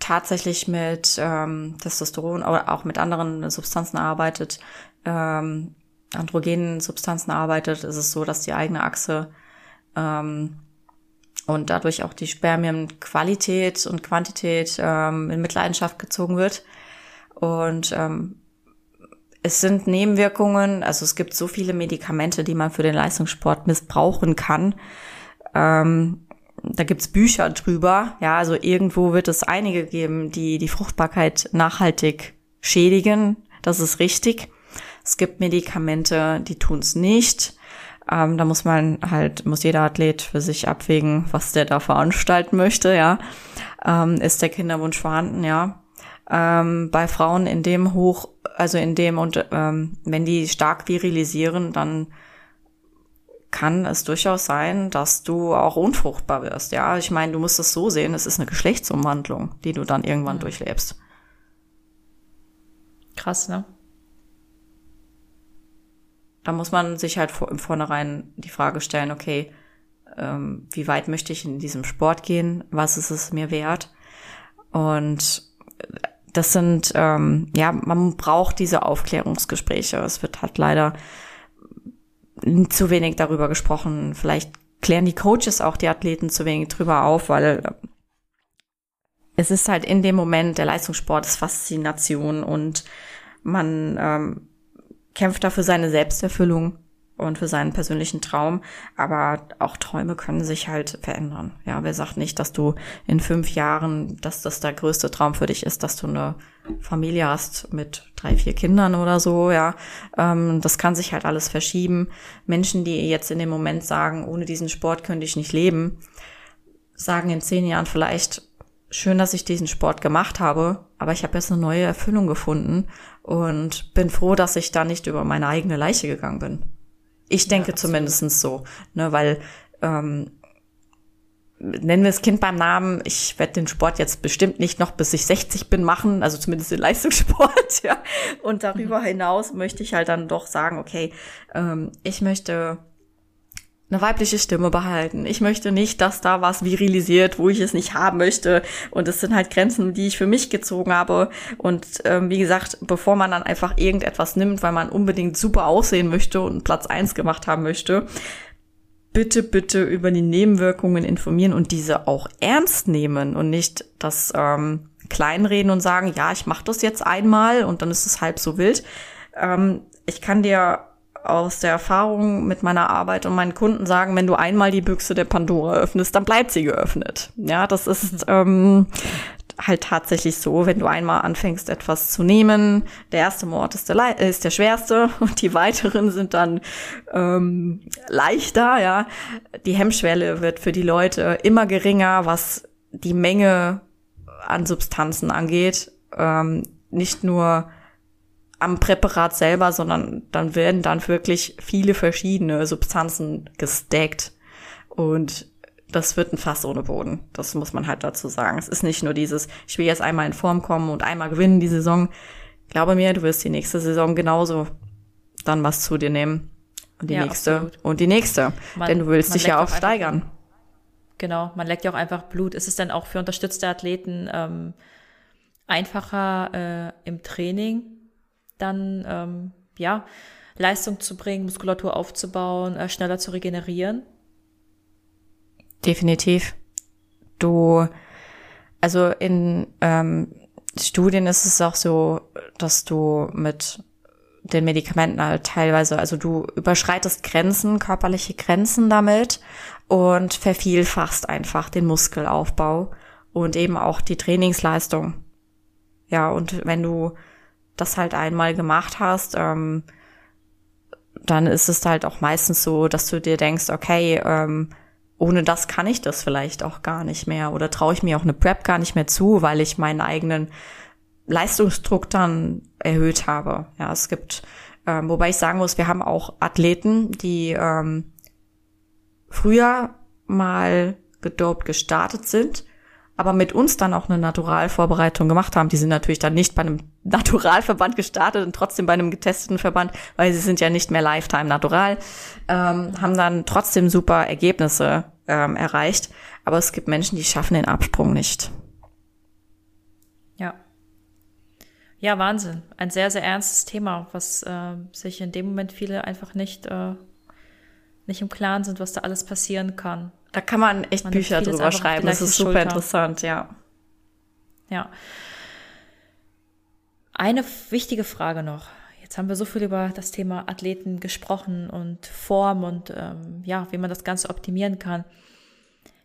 tatsächlich mit ähm, Testosteron oder auch mit anderen Substanzen arbeitet, ähm, androgenen Substanzen arbeitet, ist es so, dass die eigene Achse ähm, und dadurch auch die Spermienqualität und Quantität ähm, in Mitleidenschaft gezogen wird. Und ähm, es sind Nebenwirkungen, also es gibt so viele Medikamente, die man für den Leistungssport missbrauchen kann. Ähm, da gibt's Bücher drüber. Ja, also irgendwo wird es einige geben, die die Fruchtbarkeit nachhaltig schädigen. Das ist richtig. Es gibt Medikamente, die tun's nicht. Ähm, da muss man halt, muss jeder Athlet für sich abwägen, was der da veranstalten möchte, ja. Ähm, ist der Kinderwunsch vorhanden, ja ähm, bei Frauen in dem hoch, also in dem und ähm, wenn die stark virilisieren, dann kann es durchaus sein, dass du auch unfruchtbar wirst. Ja, ich meine, du musst es so sehen, es ist eine Geschlechtsumwandlung, die du dann irgendwann mhm. durchlebst. Krass, ne? Da muss man sich halt vor, im Vornherein die Frage stellen, okay, ähm, wie weit möchte ich in diesem Sport gehen? Was ist es mir wert? Und das sind, ähm, ja, man braucht diese Aufklärungsgespräche. Es wird halt leider zu wenig darüber gesprochen. Vielleicht klären die Coaches auch die Athleten zu wenig drüber auf, weil äh, es ist halt in dem Moment, der Leistungssport ist Faszination und man ähm, kämpft dafür seine Selbsterfüllung und für seinen persönlichen Traum. Aber auch Träume können sich halt verändern. Ja, wer sagt nicht, dass du in fünf Jahren, dass das der größte Traum für dich ist, dass du eine Familie hast mit drei, vier Kindern oder so, ja. Ähm, das kann sich halt alles verschieben. Menschen, die jetzt in dem Moment sagen, ohne diesen Sport könnte ich nicht leben, sagen in zehn Jahren vielleicht, schön, dass ich diesen Sport gemacht habe, aber ich habe jetzt eine neue Erfüllung gefunden und bin froh, dass ich da nicht über meine eigene Leiche gegangen bin. Ich denke ja, zumindest so, ne, weil ähm, nennen wir das Kind beim Namen. Ich werde den Sport jetzt bestimmt nicht noch bis ich 60 bin machen, also zumindest den Leistungssport, ja. Und darüber mhm. hinaus möchte ich halt dann doch sagen, okay, ähm, ich möchte eine weibliche Stimme behalten. Ich möchte nicht, dass da was virilisiert, wo ich es nicht haben möchte. Und es sind halt Grenzen, die ich für mich gezogen habe. Und ähm, wie gesagt, bevor man dann einfach irgendetwas nimmt, weil man unbedingt super aussehen möchte und Platz eins gemacht haben möchte, bitte, bitte über die Nebenwirkungen informieren und diese auch ernst nehmen und nicht das ähm, kleinreden und sagen, ja, ich mache das jetzt einmal und dann ist es halb so wild. Ähm, ich kann dir aus der Erfahrung mit meiner Arbeit und meinen Kunden sagen, wenn du einmal die Büchse der Pandora öffnest, dann bleibt sie geöffnet. Ja, das ist ähm, halt tatsächlich so, wenn du einmal anfängst, etwas zu nehmen. Der erste Mord ist der, ist der schwerste und die weiteren sind dann ähm, leichter. Ja, die Hemmschwelle wird für die Leute immer geringer, was die Menge an Substanzen angeht. Ähm, nicht nur am Präparat selber, sondern dann werden dann wirklich viele verschiedene Substanzen gestackt. Und das wird ein Fass ohne Boden. Das muss man halt dazu sagen. Es ist nicht nur dieses, ich will jetzt einmal in Form kommen und einmal gewinnen die Saison. Glaube mir, du wirst die nächste Saison genauso dann was zu dir nehmen. Und die ja, nächste absolut. und die nächste. Man, Denn du willst dich ja auch steigern. Genau, man leckt ja auch einfach Blut. Ist es dann auch für unterstützte Athleten ähm, einfacher äh, im Training dann ähm, ja Leistung zu bringen, Muskulatur aufzubauen, äh, schneller zu regenerieren? Definitiv. Du, also in ähm, Studien ist es auch so, dass du mit den Medikamenten halt teilweise, also du überschreitest Grenzen, körperliche Grenzen damit und vervielfachst einfach den Muskelaufbau und eben auch die Trainingsleistung. Ja, und wenn du das halt einmal gemacht hast, ähm, dann ist es halt auch meistens so, dass du dir denkst, okay, ähm, ohne das kann ich das vielleicht auch gar nicht mehr oder traue ich mir auch eine Prep gar nicht mehr zu, weil ich meinen eigenen Leistungsdruck dann erhöht habe. Ja, es gibt, ähm, wobei ich sagen muss, wir haben auch Athleten, die ähm, früher mal gedopt gestartet sind aber mit uns dann auch eine Naturalvorbereitung gemacht haben. Die sind natürlich dann nicht bei einem Naturalverband gestartet und trotzdem bei einem getesteten Verband, weil sie sind ja nicht mehr Lifetime Natural, ähm, haben dann trotzdem super Ergebnisse ähm, erreicht. Aber es gibt Menschen, die schaffen den Absprung nicht. Ja. Ja, Wahnsinn. Ein sehr, sehr ernstes Thema, was äh, sich in dem Moment viele einfach nicht, äh, nicht im Klaren sind, was da alles passieren kann. Da kann man echt man Bücher drüber schreiben. Das ist super Schulter. interessant, ja. Ja. Eine wichtige Frage noch. Jetzt haben wir so viel über das Thema Athleten gesprochen und Form und ähm, ja, wie man das Ganze optimieren kann.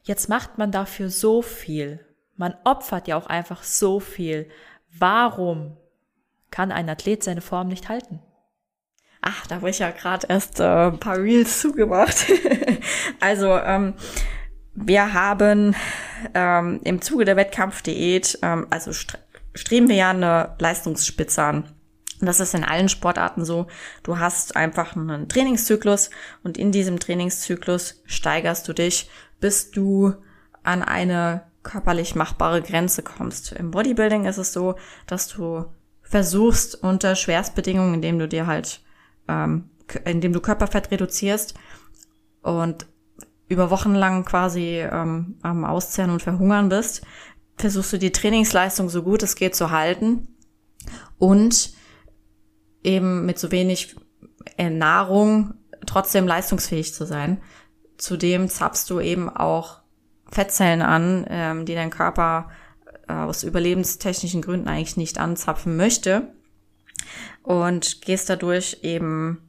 Jetzt macht man dafür so viel. Man opfert ja auch einfach so viel. Warum kann ein Athlet seine Form nicht halten? Ach, da habe ich ja gerade erst äh, ein paar Reels zugemacht. also, ähm, wir haben ähm, im Zuge der Wettkampfdiät, ähm, also st streben wir ja eine Leistungsspitze an. Und das ist in allen Sportarten so. Du hast einfach einen Trainingszyklus und in diesem Trainingszyklus steigerst du dich, bis du an eine körperlich machbare Grenze kommst. Im Bodybuilding ist es so, dass du versuchst unter Schwerstbedingungen, indem du dir halt ähm, indem du Körperfett reduzierst und über Wochen lang quasi ähm, am Auszehren und Verhungern bist, versuchst du die Trainingsleistung so gut es geht zu halten und eben mit so wenig Nahrung trotzdem leistungsfähig zu sein. Zudem zapfst du eben auch Fettzellen an, ähm, die dein Körper äh, aus überlebenstechnischen Gründen eigentlich nicht anzapfen möchte und gehst dadurch eben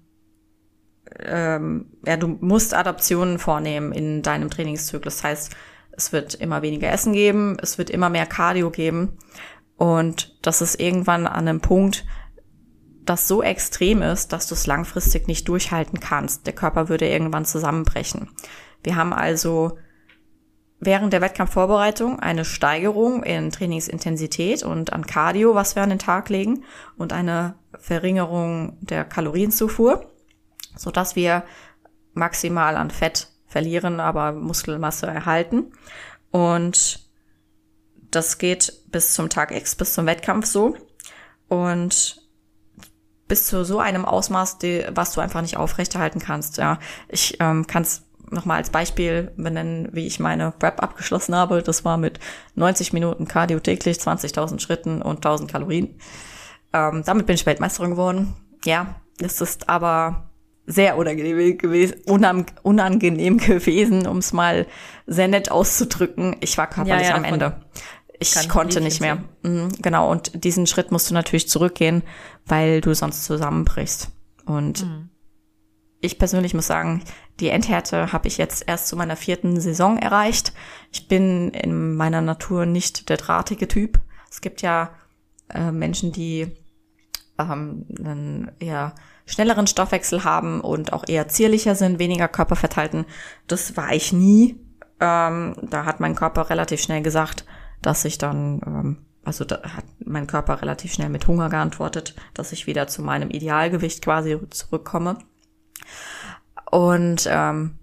ähm, ja, du musst Adaptionen vornehmen in deinem Trainingszyklus. Das heißt, es wird immer weniger Essen geben, es wird immer mehr Cardio geben. Und das ist irgendwann an einem Punkt, das so extrem ist, dass du es langfristig nicht durchhalten kannst. Der Körper würde irgendwann zusammenbrechen. Wir haben also während der Wettkampfvorbereitung eine Steigerung in Trainingsintensität und an Cardio, was wir an den Tag legen, und eine Verringerung der Kalorienzufuhr, so dass wir maximal an Fett verlieren, aber Muskelmasse erhalten. Und das geht bis zum Tag X, bis zum Wettkampf so. Und bis zu so einem Ausmaß, was du einfach nicht aufrechterhalten kannst. Ja, ich ähm, kann es nochmal als Beispiel benennen, wie ich meine Prep abgeschlossen habe. Das war mit 90 Minuten Cardio täglich, 20.000 Schritten und 1000 Kalorien. Ähm, damit bin ich Weltmeisterin geworden. Ja, es ist aber sehr unangenehm gewesen, unangenehm gewesen, um es mal sehr nett auszudrücken. Ich war körperlich ja, ja, am Ende. Ich konnte nicht mehr. Mhm, genau. Und diesen Schritt musst du natürlich zurückgehen, weil du sonst zusammenbrichst. Und mhm. ich persönlich muss sagen, die Endhärte habe ich jetzt erst zu meiner vierten Saison erreicht. Ich bin in meiner Natur nicht der drahtige Typ. Es gibt ja äh, Menschen, die ähm, einen eher schnelleren Stoffwechsel haben und auch eher zierlicher sind, weniger Körperfett halten. Das war ich nie. Ähm, da hat mein Körper relativ schnell gesagt, dass ich dann, ähm, also da hat mein Körper relativ schnell mit Hunger geantwortet, dass ich wieder zu meinem Idealgewicht quasi zurückkomme. Und ähm,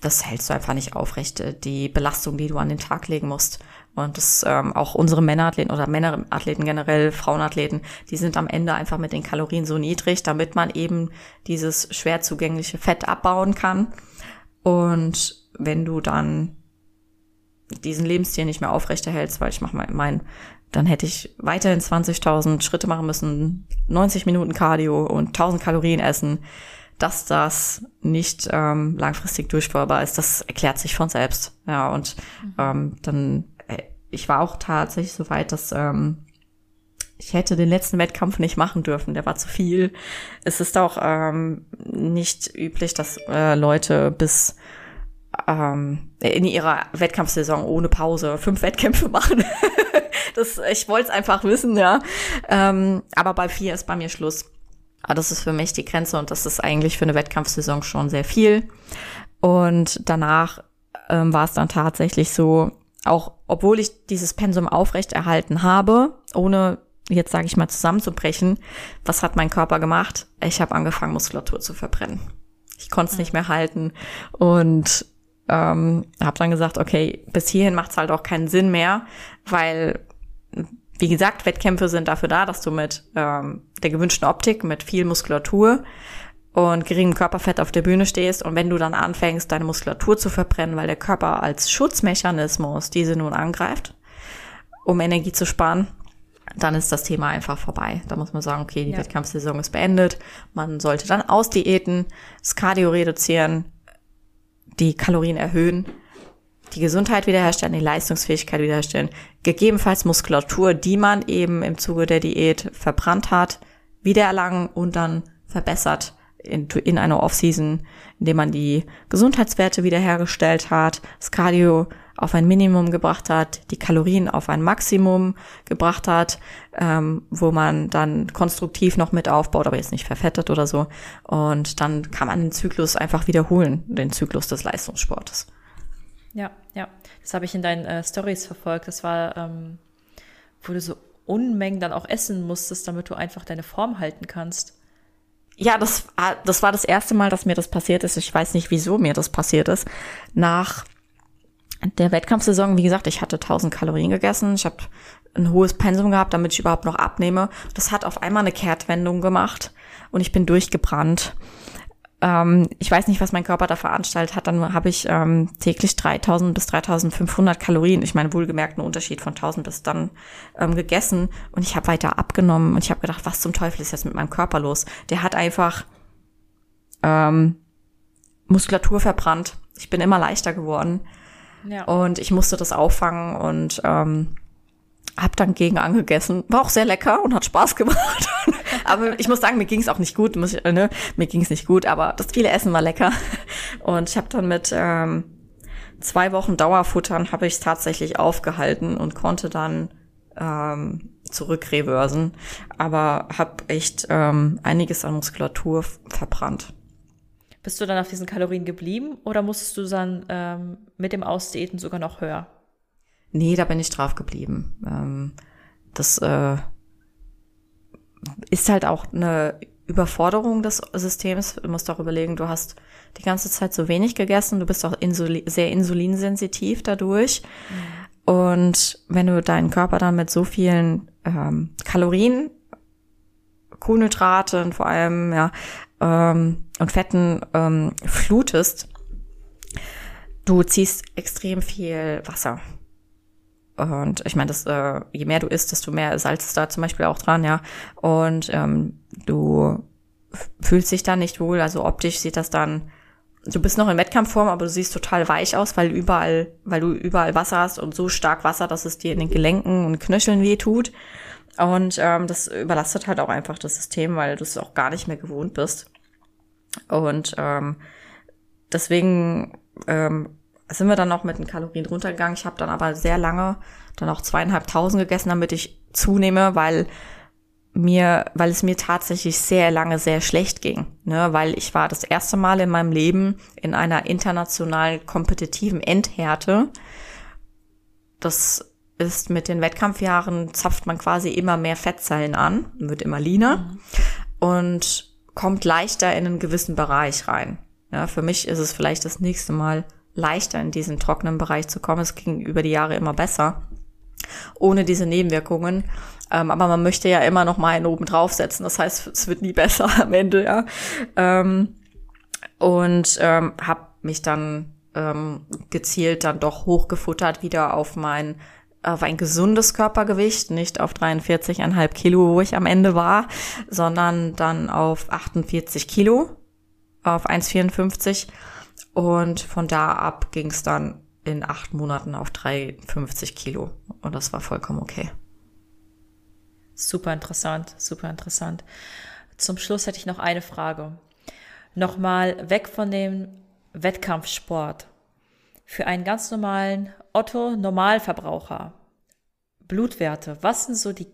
das hältst du einfach nicht aufrecht, äh, die Belastung, die du an den Tag legen musst. Und das ähm, auch unsere Männerathleten oder Männerathleten generell, Frauenathleten, die sind am Ende einfach mit den Kalorien so niedrig, damit man eben dieses schwer zugängliche Fett abbauen kann. Und wenn du dann diesen Lebensstil nicht mehr aufrechterhältst, weil ich mache mal mein, dann hätte ich weiterhin 20.000 Schritte machen müssen, 90 Minuten Cardio und 1000 Kalorien essen dass das nicht ähm, langfristig durchführbar ist, das erklärt sich von selbst. Ja, und mhm. ähm, dann, äh, ich war auch tatsächlich so weit, dass ähm, ich hätte den letzten Wettkampf nicht machen dürfen, der war zu viel. Es ist auch ähm, nicht üblich, dass äh, Leute bis ähm, in ihrer Wettkampfsaison ohne Pause fünf Wettkämpfe machen. das, ich wollte es einfach wissen, ja. Ähm, aber bei vier ist bei mir Schluss. Aber das ist für mich die Grenze und das ist eigentlich für eine Wettkampfsaison schon sehr viel. Und danach ähm, war es dann tatsächlich so, auch obwohl ich dieses Pensum aufrechterhalten habe, ohne jetzt sage ich mal zusammenzubrechen, was hat mein Körper gemacht? Ich habe angefangen, Muskulatur zu verbrennen. Ich konnte es nicht mehr halten und ähm, habe dann gesagt, okay, bis hierhin macht es halt auch keinen Sinn mehr, weil wie gesagt, Wettkämpfe sind dafür da, dass du mit ähm, der gewünschten Optik, mit viel Muskulatur und geringem Körperfett auf der Bühne stehst. Und wenn du dann anfängst, deine Muskulatur zu verbrennen, weil der Körper als Schutzmechanismus diese nun angreift, um Energie zu sparen, dann ist das Thema einfach vorbei. Da muss man sagen, okay, die ja. Wettkampfsaison ist beendet. Man sollte dann ausdiäten, das Cardio reduzieren, die Kalorien erhöhen die Gesundheit wiederherstellen, die Leistungsfähigkeit wiederherstellen, gegebenenfalls Muskulatur, die man eben im Zuge der Diät verbrannt hat, wiedererlangen und dann verbessert in, in einer Offseason, indem man die Gesundheitswerte wiederhergestellt hat, das Cardio auf ein Minimum gebracht hat, die Kalorien auf ein Maximum gebracht hat, ähm, wo man dann konstruktiv noch mit aufbaut, aber jetzt nicht verfettet oder so. Und dann kann man den Zyklus einfach wiederholen, den Zyklus des Leistungssportes. Ja, ja. Das habe ich in deinen äh, Stories verfolgt. Das war, ähm, wo du so Unmengen dann auch essen musstest, damit du einfach deine Form halten kannst. Ja, das, das war das erste Mal, dass mir das passiert ist. Ich weiß nicht, wieso mir das passiert ist. Nach der Wettkampfsaison, wie gesagt, ich hatte 1000 Kalorien gegessen. Ich habe ein hohes Pensum gehabt, damit ich überhaupt noch abnehme. Das hat auf einmal eine Kehrtwendung gemacht und ich bin durchgebrannt ähm, ich weiß nicht, was mein Körper da veranstaltet hat, dann habe ich ähm, täglich 3000 bis 3500 Kalorien, ich meine wohlgemerkt einen Unterschied von 1000 bis dann ähm, gegessen und ich habe weiter abgenommen und ich habe gedacht, was zum Teufel ist jetzt mit meinem Körper los? Der hat einfach ähm, Muskulatur verbrannt. Ich bin immer leichter geworden ja. und ich musste das auffangen und ähm, hab dann gegen angegessen. War auch sehr lecker und hat Spaß gemacht. aber ich muss sagen, mir ging es auch nicht gut. Muss ich, ne? Mir ging es nicht gut, aber das viele Essen war lecker. Und ich habe dann mit ähm, zwei Wochen Dauerfuttern habe ich es tatsächlich aufgehalten und konnte dann ähm, zurückreversen. Aber habe echt ähm, einiges an Muskulatur verbrannt. Bist du dann auf diesen Kalorien geblieben oder musstest du dann ähm, mit dem Ausdiäten sogar noch höher? Nee, da bin ich drauf geblieben. Ähm, das äh, ist halt auch eine Überforderung des Systems. Du musst auch überlegen, du hast die ganze Zeit so wenig gegessen, du bist auch Insuli sehr insulinsensitiv dadurch. Mhm. Und wenn du deinen Körper dann mit so vielen ähm, Kalorien, Kohlenhydraten vor allem, ja, ähm, und Fetten ähm, flutest, du ziehst extrem viel Wasser und ich meine, das, äh, je mehr du isst, desto mehr Salz ist da zum Beispiel auch dran, ja. Und ähm, du fühlst dich dann nicht wohl. Also optisch sieht das dann, du bist noch in Wettkampfform, aber du siehst total weich aus, weil überall, weil du überall Wasser hast und so stark Wasser, dass es dir in den Gelenken und Knöcheln weh tut. Und ähm, das überlastet halt auch einfach das System, weil du es auch gar nicht mehr gewohnt bist. Und ähm, deswegen ähm, sind wir dann noch mit den Kalorien runtergegangen. Ich habe dann aber sehr lange dann auch zweieinhalbtausend gegessen, damit ich zunehme, weil mir, weil es mir tatsächlich sehr lange sehr schlecht ging, ne, weil ich war das erste Mal in meinem Leben in einer international kompetitiven Endhärte. Das ist mit den Wettkampfjahren zapft man quasi immer mehr Fettzellen an, wird immer leaner mhm. und kommt leichter in einen gewissen Bereich rein. Ja, für mich ist es vielleicht das nächste Mal leichter in diesen trockenen Bereich zu kommen. Es ging über die Jahre immer besser, ohne diese Nebenwirkungen. Ähm, aber man möchte ja immer noch mal einen oben draufsetzen. Das heißt, es wird nie besser am Ende, ja. Ähm, und ähm, habe mich dann ähm, gezielt dann doch hochgefuttert wieder auf mein auf ein gesundes Körpergewicht, nicht auf 43,5 Kilo, wo ich am Ende war, sondern dann auf 48 Kilo, auf 1,54 und von da ab ging es dann in acht Monaten auf 350 Kilo. Und das war vollkommen okay. Super interessant, super interessant. Zum Schluss hätte ich noch eine Frage. Nochmal weg von dem Wettkampfsport. Für einen ganz normalen Otto-Normalverbraucher. Blutwerte. Was sind so die,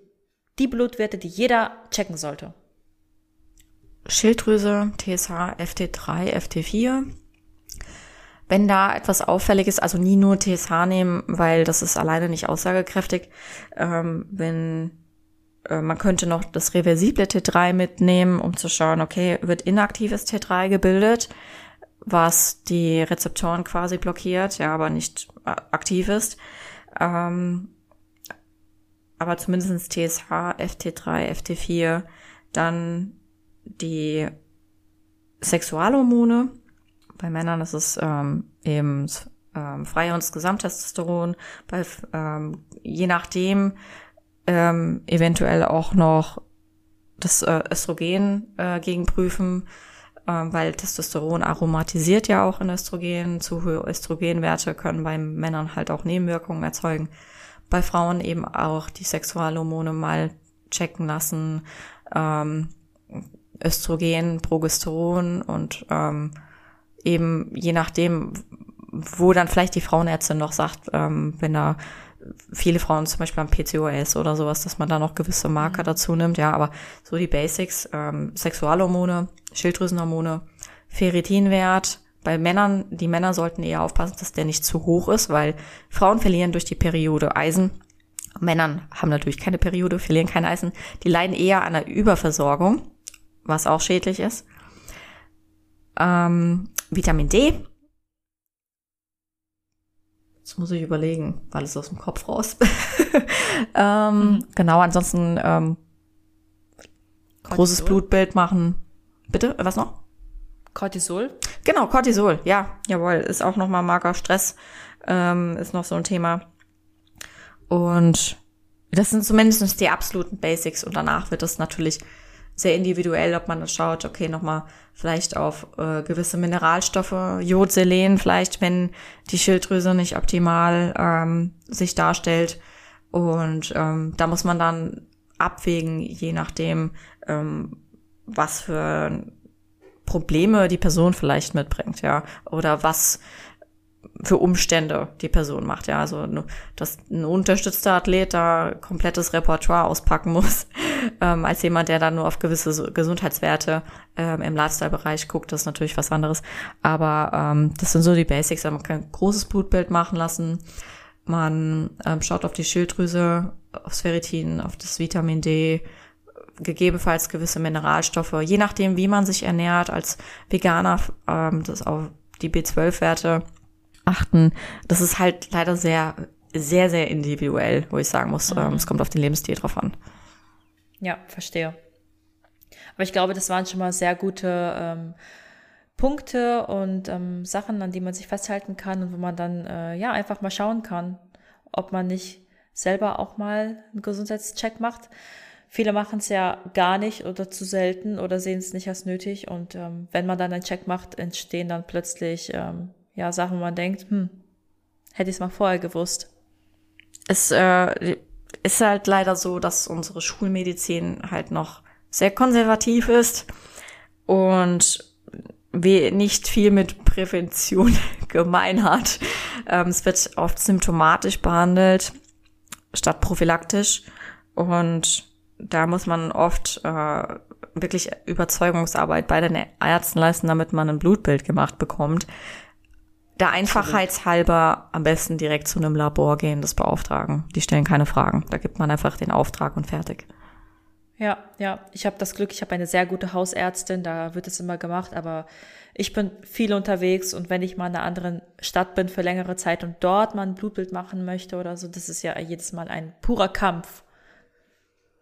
die Blutwerte, die jeder checken sollte? Schilddrüse, TSH, FT3, FT4, wenn da etwas auffällig ist, also nie nur TSH nehmen, weil das ist alleine nicht aussagekräftig. Ähm, wenn äh, man könnte noch das reversible T3 mitnehmen, um zu schauen, okay, wird inaktives T3 gebildet, was die Rezeptoren quasi blockiert, ja, aber nicht aktiv ist. Ähm, aber zumindest TSH, FT3, FT4, dann die Sexualhormone, bei Männern ist es ähm, eben ähm, Freihunds Gesamttestosteron, bei, ähm, je nachdem ähm, eventuell auch noch das äh, Östrogen äh, gegenprüfen, äh, weil Testosteron aromatisiert ja auch in Östrogen. Zu hohe Östrogenwerte können bei Männern halt auch Nebenwirkungen erzeugen. Bei Frauen eben auch die Sexualhormone mal checken lassen. Ähm, Östrogen, Progesteron und ähm, eben je nachdem, wo dann vielleicht die Frauenärztin noch sagt, ähm, wenn da viele Frauen zum Beispiel am PCOS oder sowas, dass man da noch gewisse Marker mhm. dazu nimmt, ja, aber so die Basics, ähm, Sexualhormone, Schilddrüsenhormone, Ferritinwert, bei Männern, die Männer sollten eher aufpassen, dass der nicht zu hoch ist, weil Frauen verlieren durch die Periode Eisen. Männern haben natürlich keine Periode, verlieren kein Eisen. Die leiden eher an einer Überversorgung, was auch schädlich ist. Ähm, Vitamin D. Jetzt muss ich überlegen, weil es aus dem Kopf raus. ähm, mhm. Genau, ansonsten ähm, großes Blutbild machen. Bitte, was noch? Cortisol? Genau, Cortisol, ja, jawohl, ist auch nochmal Marker Stress, ähm, ist noch so ein Thema. Und das sind zumindest die absoluten Basics und danach wird es natürlich sehr individuell, ob man schaut, okay, nochmal vielleicht auf äh, gewisse Mineralstoffe, Jod, Selen, vielleicht, wenn die Schilddrüse nicht optimal ähm, sich darstellt. Und ähm, da muss man dann abwägen, je nachdem, ähm, was für Probleme die Person vielleicht mitbringt, ja, oder was für Umstände die Person macht, ja, also dass ein unterstützter Athlet da komplettes Repertoire auspacken muss, ähm, als jemand, der dann nur auf gewisse Gesundheitswerte ähm, im Lifestyle-Bereich guckt, das ist natürlich was anderes. Aber ähm, das sind so die Basics. Man kann ein großes Blutbild machen lassen, man ähm, schaut auf die Schilddrüse, aufs Ferritin, auf das Vitamin D, gegebenenfalls gewisse Mineralstoffe, je nachdem, wie man sich ernährt. Als Veganer ähm, das auf die B12-Werte achten. Das ist halt leider sehr, sehr, sehr individuell, wo ich sagen muss, mhm. ähm, es kommt auf den Lebensstil drauf an. Ja, verstehe. Aber ich glaube, das waren schon mal sehr gute ähm, Punkte und ähm, Sachen, an die man sich festhalten kann und wo man dann äh, ja einfach mal schauen kann, ob man nicht selber auch mal einen Gesundheitscheck macht. Viele machen es ja gar nicht oder zu selten oder sehen es nicht als nötig. Und ähm, wenn man dann einen Check macht, entstehen dann plötzlich ähm, ja Sachen, wo man denkt, hm, hätte ich es mal vorher gewusst. Es äh, ist halt leider so, dass unsere Schulmedizin halt noch sehr konservativ ist und nicht viel mit Prävention gemein hat. Ähm, es wird oft symptomatisch behandelt statt prophylaktisch und da muss man oft äh, wirklich Überzeugungsarbeit bei den Ärzten leisten, damit man ein Blutbild gemacht bekommt. Der Einfachheitshalber am besten direkt zu einem Labor gehen, das beauftragen. Die stellen keine Fragen. Da gibt man einfach den Auftrag und fertig. Ja, ja. Ich habe das Glück, ich habe eine sehr gute Hausärztin, da wird es immer gemacht, aber ich bin viel unterwegs und wenn ich mal in einer anderen Stadt bin für längere Zeit und dort mal ein Blutbild machen möchte oder so, das ist ja jedes Mal ein purer Kampf.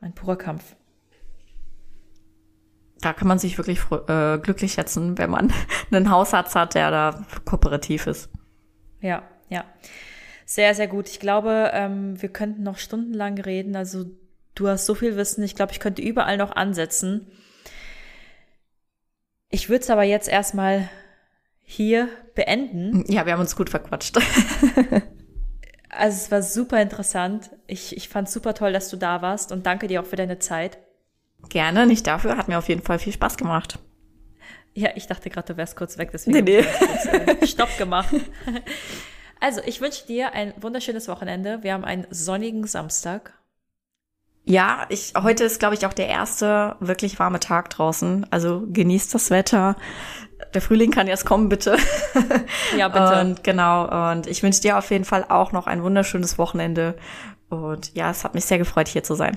Ein purer Kampf. Da kann man sich wirklich äh, glücklich schätzen, wenn man einen Hausarzt hat, der da kooperativ ist. Ja, ja. Sehr, sehr gut. Ich glaube, ähm, wir könnten noch stundenlang reden. Also du hast so viel Wissen. Ich glaube, ich könnte überall noch ansetzen. Ich würde es aber jetzt erstmal hier beenden. Ja, wir haben uns gut verquatscht. also es war super interessant. Ich, ich fand super toll, dass du da warst und danke dir auch für deine Zeit. Gerne, nicht dafür. Hat mir auf jeden Fall viel Spaß gemacht. Ja, ich dachte gerade, du wärst kurz weg, deswegen nee, nee. Äh, Stopp gemacht. Also, ich wünsche dir ein wunderschönes Wochenende. Wir haben einen sonnigen Samstag. Ja, ich, heute ist, glaube ich, auch der erste wirklich warme Tag draußen. Also genießt das Wetter. Der Frühling kann jetzt kommen, bitte. Ja, bitte. Und genau, und ich wünsche dir auf jeden Fall auch noch ein wunderschönes Wochenende. Und ja, es hat mich sehr gefreut, hier zu sein.